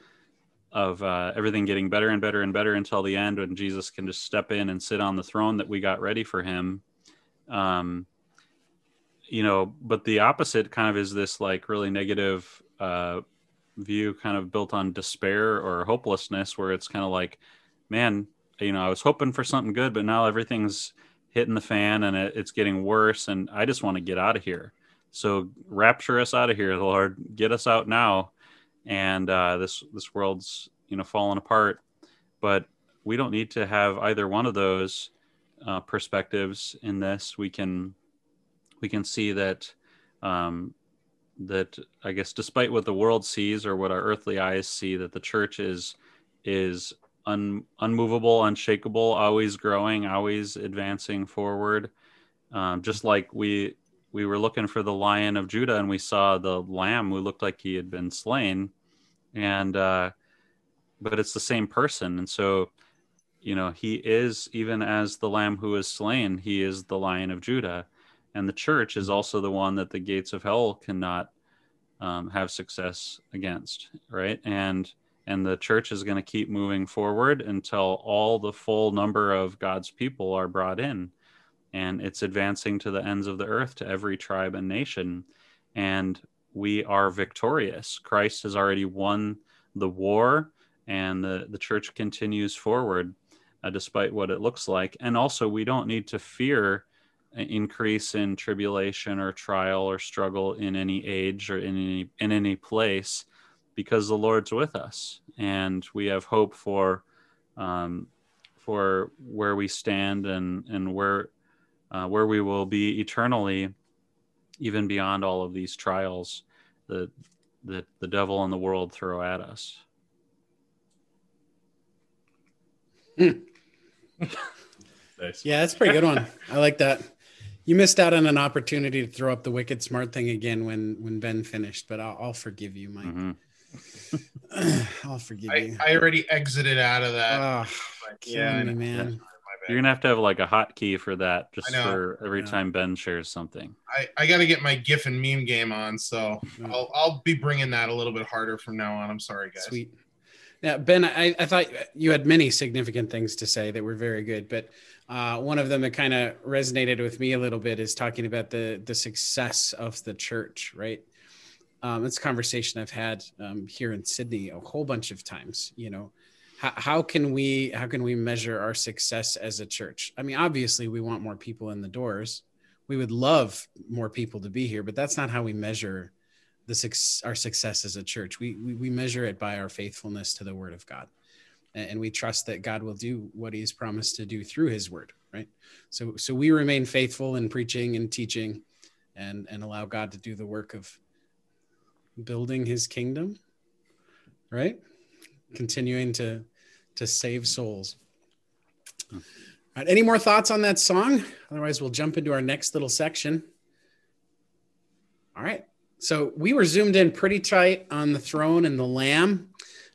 of uh, everything getting better and better and better until the end when Jesus can just step in and sit on the throne that we got ready for him. Um, you know, but the opposite kind of is this like really negative uh, view, kind of built on despair or hopelessness, where it's kind of like, man, you know, I was hoping for something good, but now everything's hitting the fan and it, it's getting worse. And I just want to get out of here. So rapture us out of here, Lord. Get us out now. And uh, this this world's you know falling apart. But we don't need to have either one of those uh, perspectives in this. We can we can see that um, that I guess despite what the world sees or what our earthly eyes see, that the church is is un, unmovable, unshakable, always growing, always advancing forward. Um, just like we we were looking for the lion of Judah and we saw the lamb who looked like he had been slain, and uh, but it's the same person, and so you know he is even as the lamb who is slain, he is the lion of Judah, and the church is also the one that the gates of hell cannot um, have success against, right? And and the church is going to keep moving forward until all the full number of God's people are brought in. And it's advancing to the ends of the earth to every tribe and nation. And we are victorious. Christ has already won the war, and the, the church continues forward uh, despite what it looks like. And also, we don't need to fear an increase in tribulation or trial or struggle in any age or in any in any place because the Lord's with us, and we have hope for um, for where we stand and and where uh, where we will be eternally, even beyond all of these trials that that the devil and the world throw at us. nice. Yeah, that's a pretty good one. I like that. You missed out on an opportunity to throw up the wicked smart thing again when when Ben finished, but I'll, I'll forgive you, Mike. Mm-hmm. I'll forgive I, you. I already exited out of that. Oh, yeah, me, man. You're gonna have to have like a hotkey for that, just for every time Ben shares something. I, I got to get my GIF and meme game on, so. I'll I'll be bringing that a little bit harder from now on. I'm sorry, guys. Sweet. Now, Ben, I, I thought you had many significant things to say that were very good, but uh, one of them that kind of resonated with me a little bit is talking about the the success of the church, right? Um, it's a conversation I've had um, here in Sydney a whole bunch of times. You know, how, how can we how can we measure our success as a church? I mean, obviously, we want more people in the doors. We would love more people to be here, but that's not how we measure the our success as a church. We, we we measure it by our faithfulness to the Word of God, and, and we trust that God will do what He's promised to do through His Word. Right. So so we remain faithful in preaching and teaching, and and allow God to do the work of building his kingdom, right? Continuing to to save souls. All right, any more thoughts on that song? Otherwise, we'll jump into our next little section. All right. So we were zoomed in pretty tight on the throne and the lamb.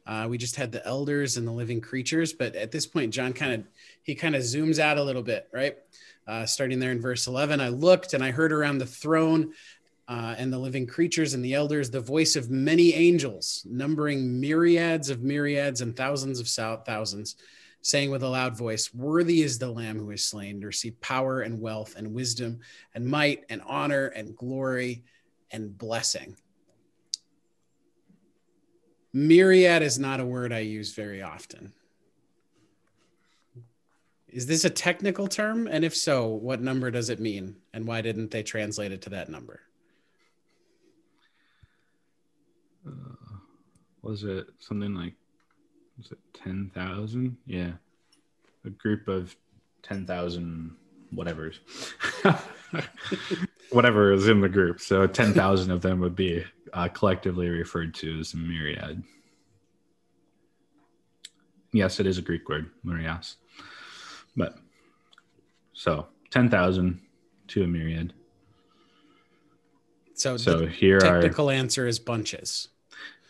Uh, we just had the elders and the living creatures, but at this point, John kind of he kind of zooms out a little bit, right? Uh, starting there in verse 11, I looked and I heard around the throne uh, and the living creatures and the elders, the voice of many angels, numbering myriads of myriads and thousands of thousands, saying with a loud voice, Worthy is the Lamb who is slain to receive power and wealth and wisdom and might and honor and glory and blessing. Myriad is not a word I use very often. Is this a technical term? And if so, what number does it mean? And why didn't they translate it to that number? Was it something like was it 10,000? Yeah. A group of 10,000 whatever's. Whatever is in the group. So 10,000 of them would be uh, collectively referred to as a myriad. Yes, it is a Greek word, myrias. But so 10,000 to a myriad. So, so here technical are, answer is bunches.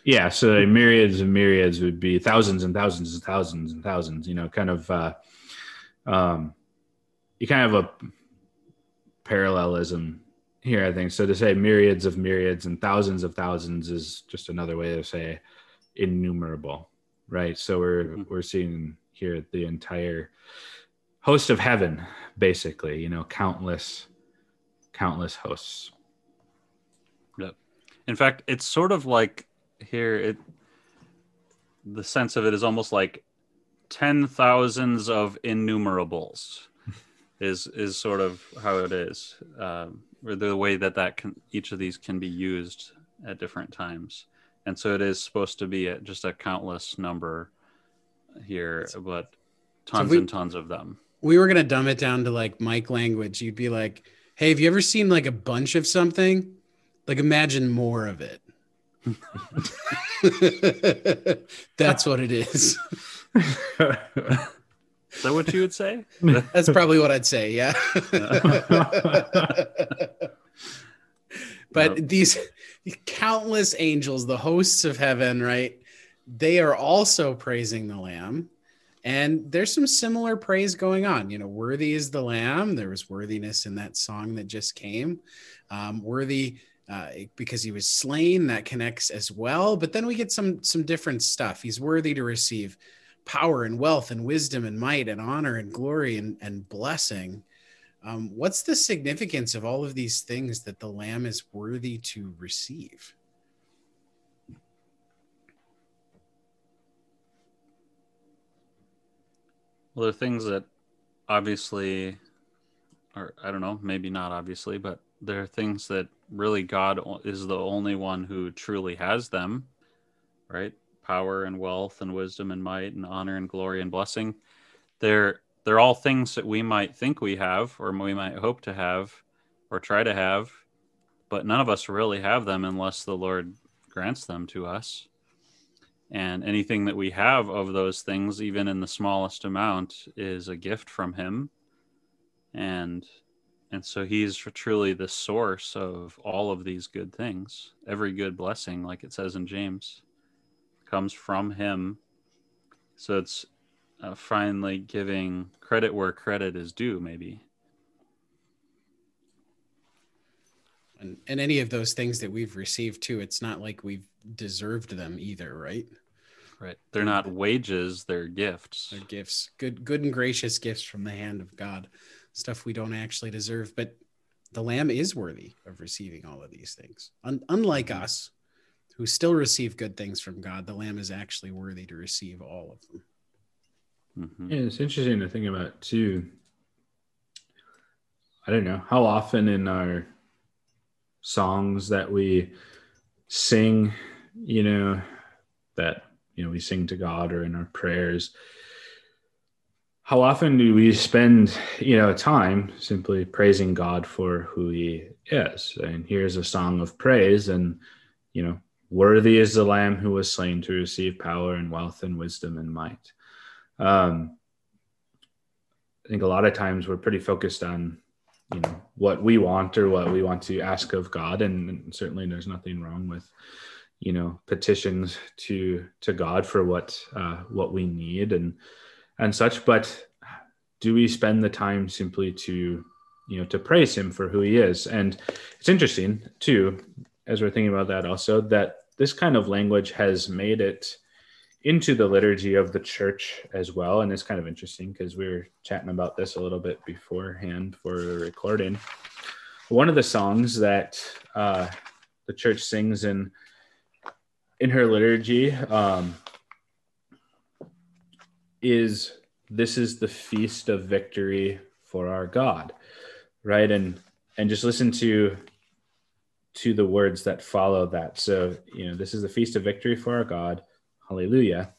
Yeah, so myriads and myriads would be thousands and thousands and thousands and thousands. You know, kind of. Uh, um, you kind of have a parallelism here, I think. So to say myriads of myriads and thousands of thousands is just another way to say innumerable, right? So we're mm-hmm. we're seeing here the entire host of heaven, basically. You know, countless, countless hosts. Yep. In fact, it's sort of like here it the sense of it is almost like ten thousands of innumerables is is sort of how it is, um, or the way that that can each of these can be used at different times, and so it is supposed to be a, just a countless number here, but tons we- and tons of them. we were gonna dumb it down to like Mike language, you'd be like, "Hey, have you ever seen like a bunch of something? Like imagine more of it." That's what it is. Is that what you would say? That's probably what I'd say. Yeah. but Yep. these countless angels, the hosts of heaven, right? They are also praising the Lamb. And there's some similar praise going on. You know, worthy is the Lamb. There was worthiness in that song that just came. Um, worthy uh, because he was slain. That connects as well. But then we get some some different stuff. He's worthy to receive power and wealth and wisdom and might and honor and glory and, and blessing. Um, what's the significance of all of these things that the Lamb is worthy to receive? Well, are things that obviously, or I don't know, maybe not obviously, but there are things that really God is the only one who truly has them, right? Power and wealth and wisdom and might and honor and glory and blessing. They're they're all things that we might think we have or we might hope to have or try to have, but none of us really have them unless the Lord grants them to us and anything that we have of those things even in the smallest amount is a gift from him and and so he's truly the source of all of these good things. Every good blessing like it says in james comes from him. So it's uh, finally giving credit where credit is due maybe. And, and any of those things that we've received too, it's not like we've deserved them either, right? right. They're not wages they're gifts. They're gifts, good, good and gracious gifts from the hand of God, stuff we don't actually deserve. But the Lamb is worthy of receiving all of these things. Un- unlike us, who still receive good things from God, the Lamb is actually worthy to receive all of them. Mhm. Yeah, it's interesting to think about too. I don't know how often in our songs that we sing, you know, that you know we sing to God or in our prayers. How often do we spend, you know, time simply praising God for who He is? And here's a song of praise, and you know, worthy is the Lamb who was slain to receive power and wealth and wisdom and might um, I think a lot of times we're pretty focused on, you know, what we want or what we want to ask of God, and, and certainly there's nothing wrong with, you know, petitions to to God for what uh, what we need and and such. But do we spend the time simply to, you know, to praise Him for who He is? And it's interesting too, as we're thinking about that also, that this kind of language has made it into the liturgy of the church as well. And it's kind of interesting because we were chatting about this a little bit beforehand for the recording. One of the songs that uh, the church sings in in her liturgy um, is "This is the feast of victory for our God," right? And and just listen to to the words that follow that. So you know, this is the feast of victory for our God. Hallelujah.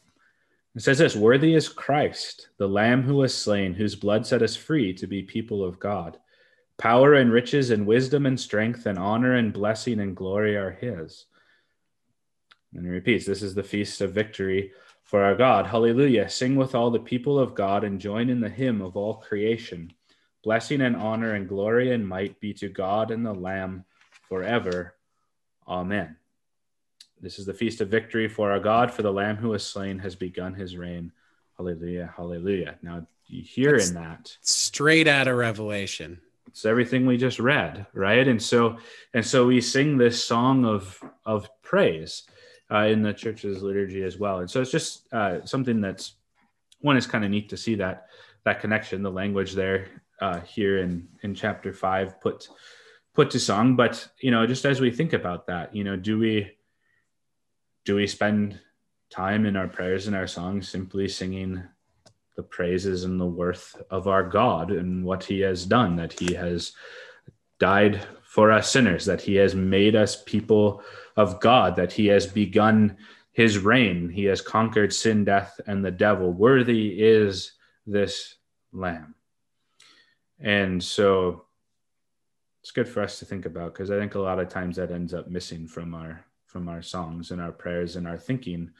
It says this Worthy is Christ, the Lamb who was slain, whose blood set us free to be people of God. Power and riches and wisdom and strength and honor and blessing and glory are his. And he repeats, This is the feast of victory for our God. Hallelujah. Sing with all the people of God and join in the hymn of all creation. Blessing and honor and glory and might be to God and the Lamb forever. Amen. This is the feast of victory for our God, for the Lamb who was slain has begun his reign. Hallelujah, hallelujah. Now, you hear in that, Straight out of Revelation. it's everything we just read, right? And so, and so we sing this song of of praise uh, in the church's liturgy as well. And so it's just uh, something that's one is kind of neat to see that that connection, the language there uh, here in in chapter five put put to song. But you know, just as we think about that, you know, do we do we spend time in our prayers and our songs simply singing the praises and the worth of our God and what he has done, that he has died for us sinners, that he has made us people of God, that he has begun his reign. He has conquered sin, death, and the devil. Worthy is this lamb. And so it's good for us to think about because I think a lot of times that ends up missing from our from our songs and our prayers and our thinking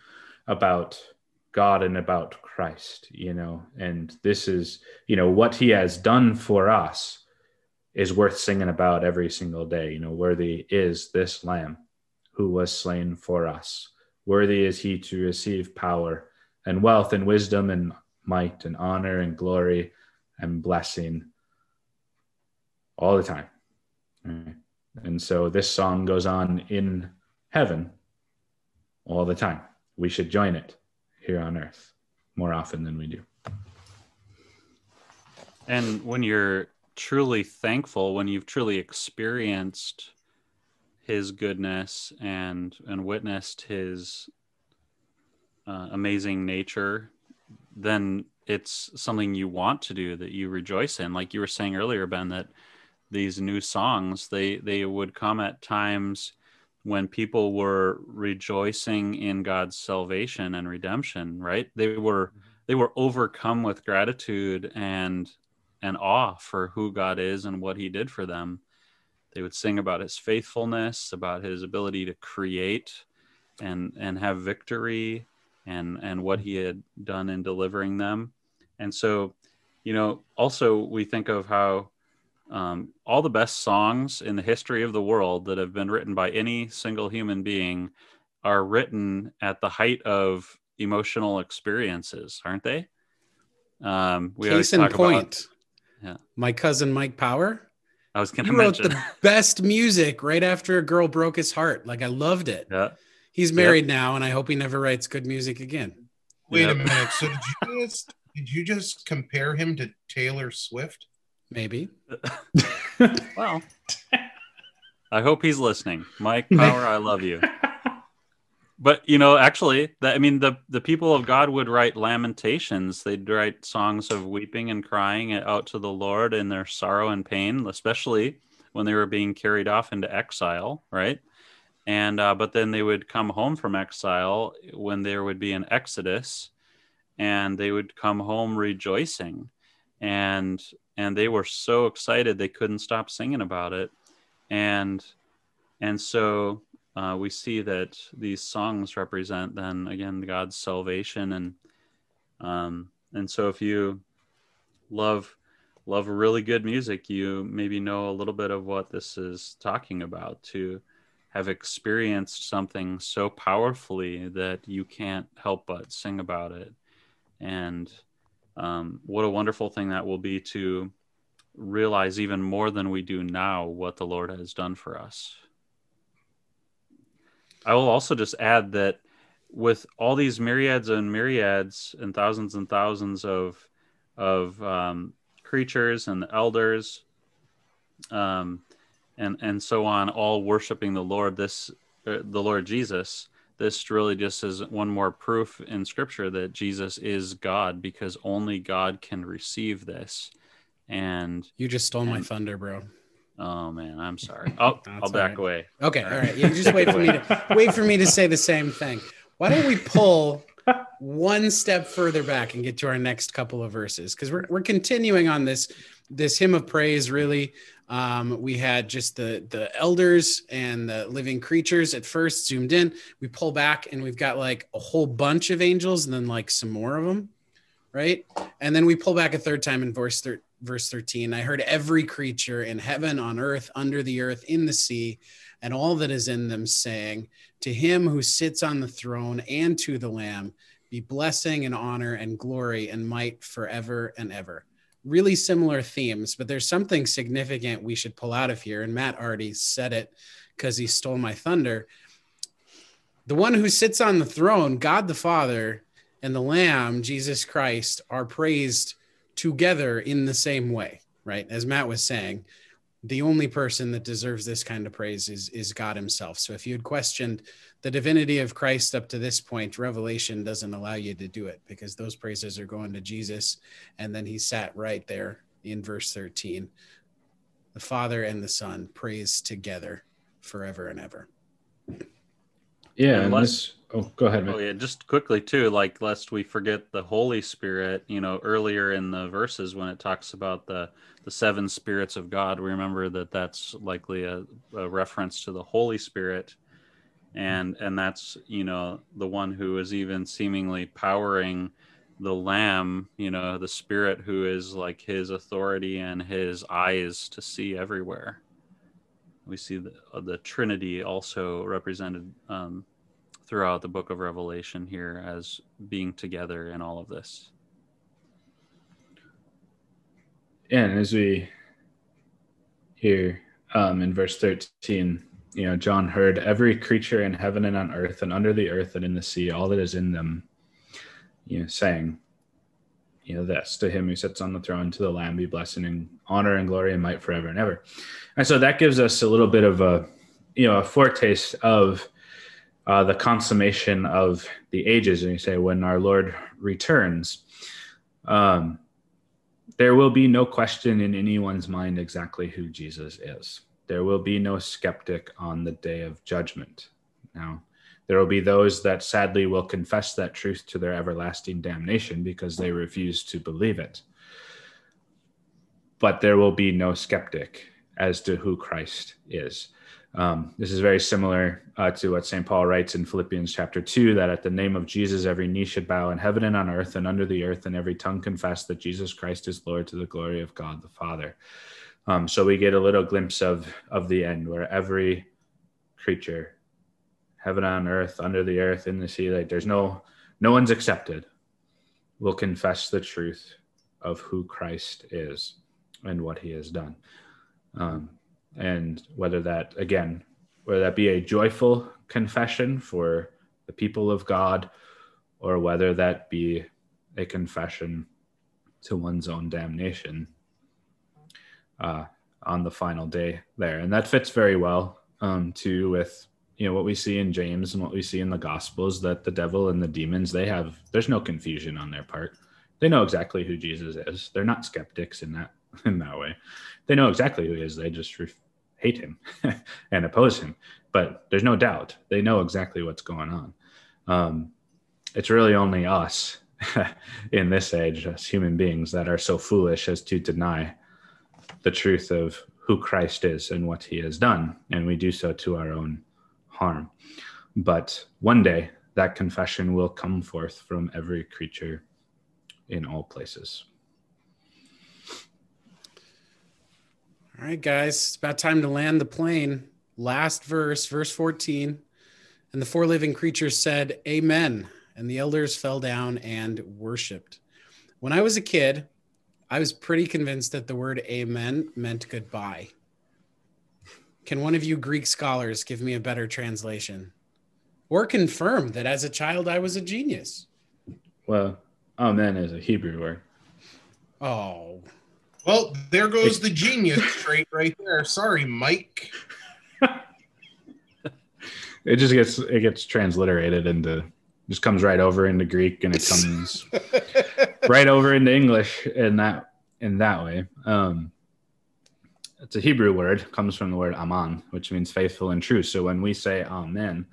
about God and about Christ, you know. And this is, you know, what he has done for us is worth singing about every single day. You know, worthy is this lamb who was slain for us. Worthy is he to receive power and wealth and wisdom and might and honor and glory and blessing all the time. And so this song goes on in heaven all the time. We should join it here on earth more often than we do. And when you're truly thankful, when you've truly experienced his goodness and and witnessed his uh, amazing nature, then it's something you want to do that you rejoice in. Like you were saying earlier, Ben, that these new songs they they would come at times when people were rejoicing in God's salvation and redemption, right? They were they were overcome with gratitude and and awe for who God is and what he did for them. They would sing about his faithfulness, about his ability to create and and have victory and and what he had done in delivering them. And so, you know, also we think of how um, all the best songs in the history of the world that have been written by any single human being are written at the height of emotional experiences, aren't they? Um, we Case in point, about, yeah. my cousin Mike Power. I was going to mention wrote the best music right after a girl broke his heart. Like I loved it. Yeah. He's married yep. now, and I hope he never writes good music again. Wait yep. a minute. So did you just did you just compare him to Taylor Swift? Maybe. well, I hope he's listening. Mike Power, I love you. But you know, actually, that I mean, the the people of God would write lamentations. They'd write songs of weeping and crying out to the Lord in their sorrow and pain, especially when they were being carried off into exile, right? And uh, but then they would come home from exile when there would be an exodus, and they would come home rejoicing, and and they were so excited they couldn't stop singing about it and and so uh, we see that these songs represent then again god's salvation and um, and so if you love love really good music you maybe know a little bit of what this is talking about to have experienced something so powerfully that you can't help but sing about it and um, what a wonderful thing that will be to realize even more than we do now what the Lord has done for us. I will also just add that with all these myriads and myriads and thousands and thousands of of um, creatures and the elders, um, and and so on, all worshiping the Lord, this uh, the Lord Jesus this really just is one more proof in scripture that Jesus is God because only God can receive this. And you just stole and, my thunder, bro. Oh man, I'm sorry. Oh, I'll back right. away. Okay, all right. You just wait for me to wait for me to say the same thing. Why don't we pull one step further back and get to our next couple of verses? Because we're we're continuing on this this hymn of praise really um, we had just the the elders and the living creatures at first zoomed in. We pull back and we've got like a whole bunch of angels and then like some more of them, right? And then we pull back a third time in verse thir- verse 13. I heard every creature in heaven, on earth, under the earth, in the sea, and all that is in them saying, To him who sits on the throne and to the Lamb be blessing and honor and glory and might forever and ever really similar themes, but there's something significant we should pull out of here. And Matt already said it because he stole my thunder. The one who sits on the throne, God the Father, and the Lamb, Jesus Christ, are praised together in the same way, right? As Matt was saying, the only person that deserves this kind of praise is is God himself. So if you had questioned the divinity of Christ up to this point, Revelation doesn't allow you to do it because those praises are going to Jesus and then he sat right there in verse 13. The Father and the Son praise together forever and ever. Yeah, and Unless- oh, go ahead, man. Oh yeah, just quickly too, like lest we forget the Holy Spirit. You know, earlier in the verses when it talks about the the seven spirits of God, we remember that that's likely a, a reference to the Holy Spirit, and and that's you know the one who is even seemingly powering the Lamb. You know, the Spirit who is like His authority and His eyes to see everywhere. We see the the Trinity also represented. Um, throughout the book of Revelation here as being together in all of this. And as we hear um, in verse 13, you know, John heard every creature in heaven and on earth and under the earth and in the sea, all that is in them, you know, saying, you know, this to him who sits on the throne, to the Lamb be blessing and honor and glory and might forever and ever. And so that gives us a little bit of a, you know, a foretaste of uh, the consummation of the ages. And you say, when our Lord returns, um, there will be no question in anyone's mind exactly who Jesus is. There will be no skeptic on the day of judgment. Now, there will be those that sadly will confess that truth to their everlasting damnation because they refuse to believe it. But there will be no skeptic as to who Christ is. Um, this is very similar uh, to what St. Paul writes in Philippians chapter 2 that at the name of Jesus, every knee should bow in heaven and on earth and under the earth, and every tongue confess that Jesus Christ is Lord to the glory of God the Father. Um, so we get a little glimpse of, of the end where every creature, heaven on earth, under the earth, in the sea, like there's no, no one's accepted, will confess the truth of who Christ is and what he has done. Um, and whether that again whether that be a joyful confession for the people of god or whether that be a confession to one's own damnation uh, on the final day there. And that fits very well um, too with you know what we see in james and what we see in the gospels that the devil and the demons they have there's no confusion on their part they know exactly who jesus is they're not skeptics in that in that way they know exactly who he is they just ref- hate him and oppose him. But there's no doubt they know exactly what's going on. Um, it's really only us in this age, as human beings, that are so foolish as to deny the truth of who Christ is and what he has done. And we do so to our own harm. But one day, that confession will come forth from every creature in all places. All right, guys, it's about time to land the plane. Last verse, verse 14. And the four living creatures said, Amen. And the elders fell down and worshiped. When I was a kid, I was pretty convinced that the word amen meant goodbye. Can one of you Greek scholars give me a better translation? Or confirm that as a child I was a genius? Well, amen is a Hebrew word. Oh, Well, there goes the genius trait right there. Sorry, Mike. It just gets it gets transliterated into just comes right over into Greek and it comes right over into English in that in that way. Um, it's a Hebrew word, comes from the word aman, which means faithful and true. So when we say amen,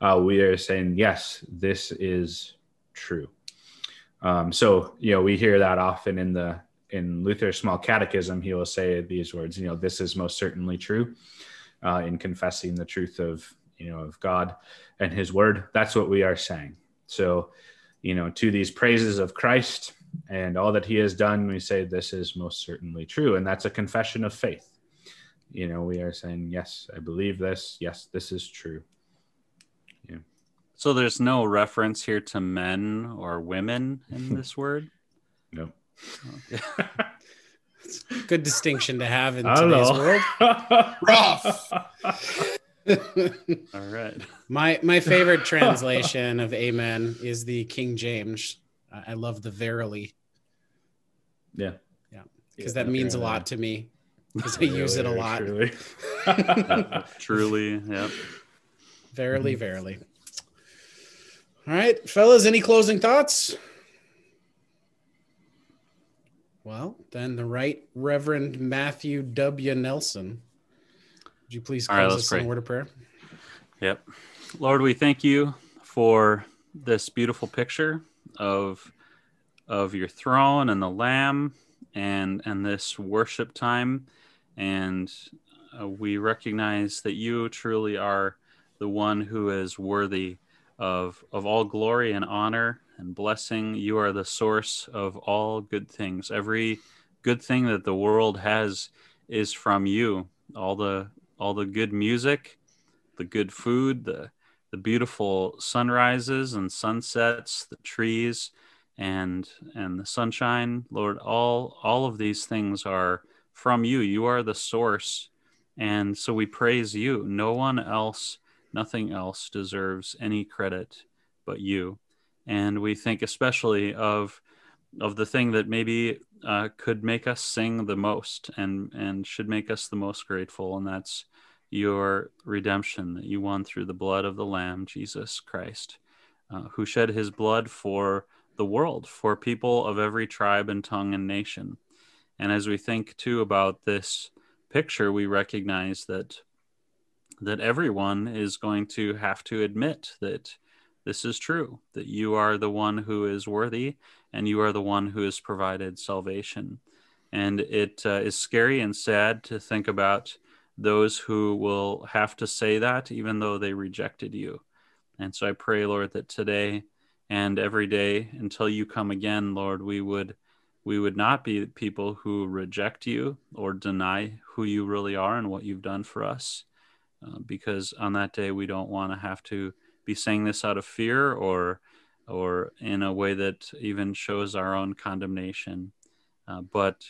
uh, we are saying yes, this is true. Um, so you know we hear that often in the in Luther's Small Catechism. He will say these words. You know, this is most certainly true. Uh, in confessing the truth of you know of God and His Word, that's what we are saying. So, you know, to these praises of Christ and all that He has done, we say this is most certainly true, and that's a confession of faith. You know, we are saying yes, I believe this. Yes, this is true. Yeah. So there's no reference here to men or women in this word. No. Okay. good distinction to have in today's know. Rough. world. All right. My my favorite translation of amen is the King James. I I love the verily Yeah. yeah. because that means a lot to me. because I use it a lot. truly. Truly, yep. Verily, verily. All right, fellas, any closing thoughts? Well, then the Right Reverend Matthew W. Nelson. Would you please close right, us in a word of prayer? Yep. Lord, we thank you for this beautiful picture of of your throne and the lamb and and this worship time and uh, we recognize that you truly are the one who is worthy of of all glory and honor and blessing. You are the source of all good things. Every good thing that the world has is from you. All the all the good music the good food, the the beautiful sunrises and sunsets, the trees and and the sunshine, Lord, all all of these things are from you. You are the source. And so we praise you. No one else, nothing else deserves any credit but you. And we think especially of of the thing that maybe uh, could make us sing the most and and should make us the most grateful, and that's your redemption that you won through the blood of the Lamb, Jesus Christ, uh, who shed his blood for the world, for people of every tribe and tongue and nation. And as we think too about this picture, we recognize that that everyone is going to have to admit that this is true, that you are the one who is worthy and you are the one who has provided salvation. And it uh, is scary and sad to think about those who will have to say that even though they rejected you. And so I pray, Lord, that today and every day until you come again, Lord, we would we would not be people who reject you or deny who you really are and what you've done for us. Uh, because on that day we don't want to have to be saying this out of fear or or in a way that even shows our own condemnation. Uh, but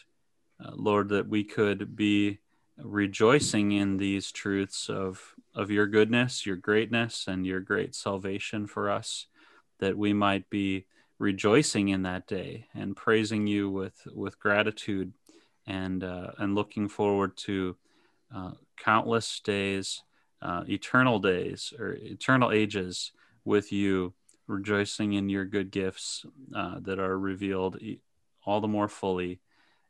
uh, Lord, that we could be rejoicing in these truths of of your goodness, your greatness, and your great salvation for us, that we might be rejoicing in that day and praising you with with gratitude and uh, and looking forward to uh, countless days, uh, eternal days or eternal ages with you, rejoicing in your good gifts uh, that are revealed all the more fully.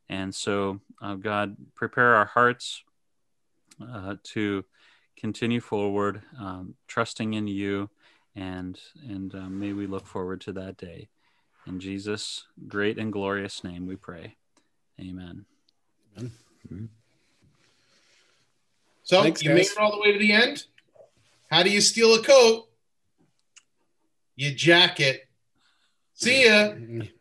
And so, uh, God, prepare our hearts uh, to continue forward, um, trusting in you, and and may we look forward to that day. In Jesus' great and glorious name, we pray. Amen. So Thanks, you made it all the way to the end. How do you steal a coat? You jack it. See ya. Mm-hmm.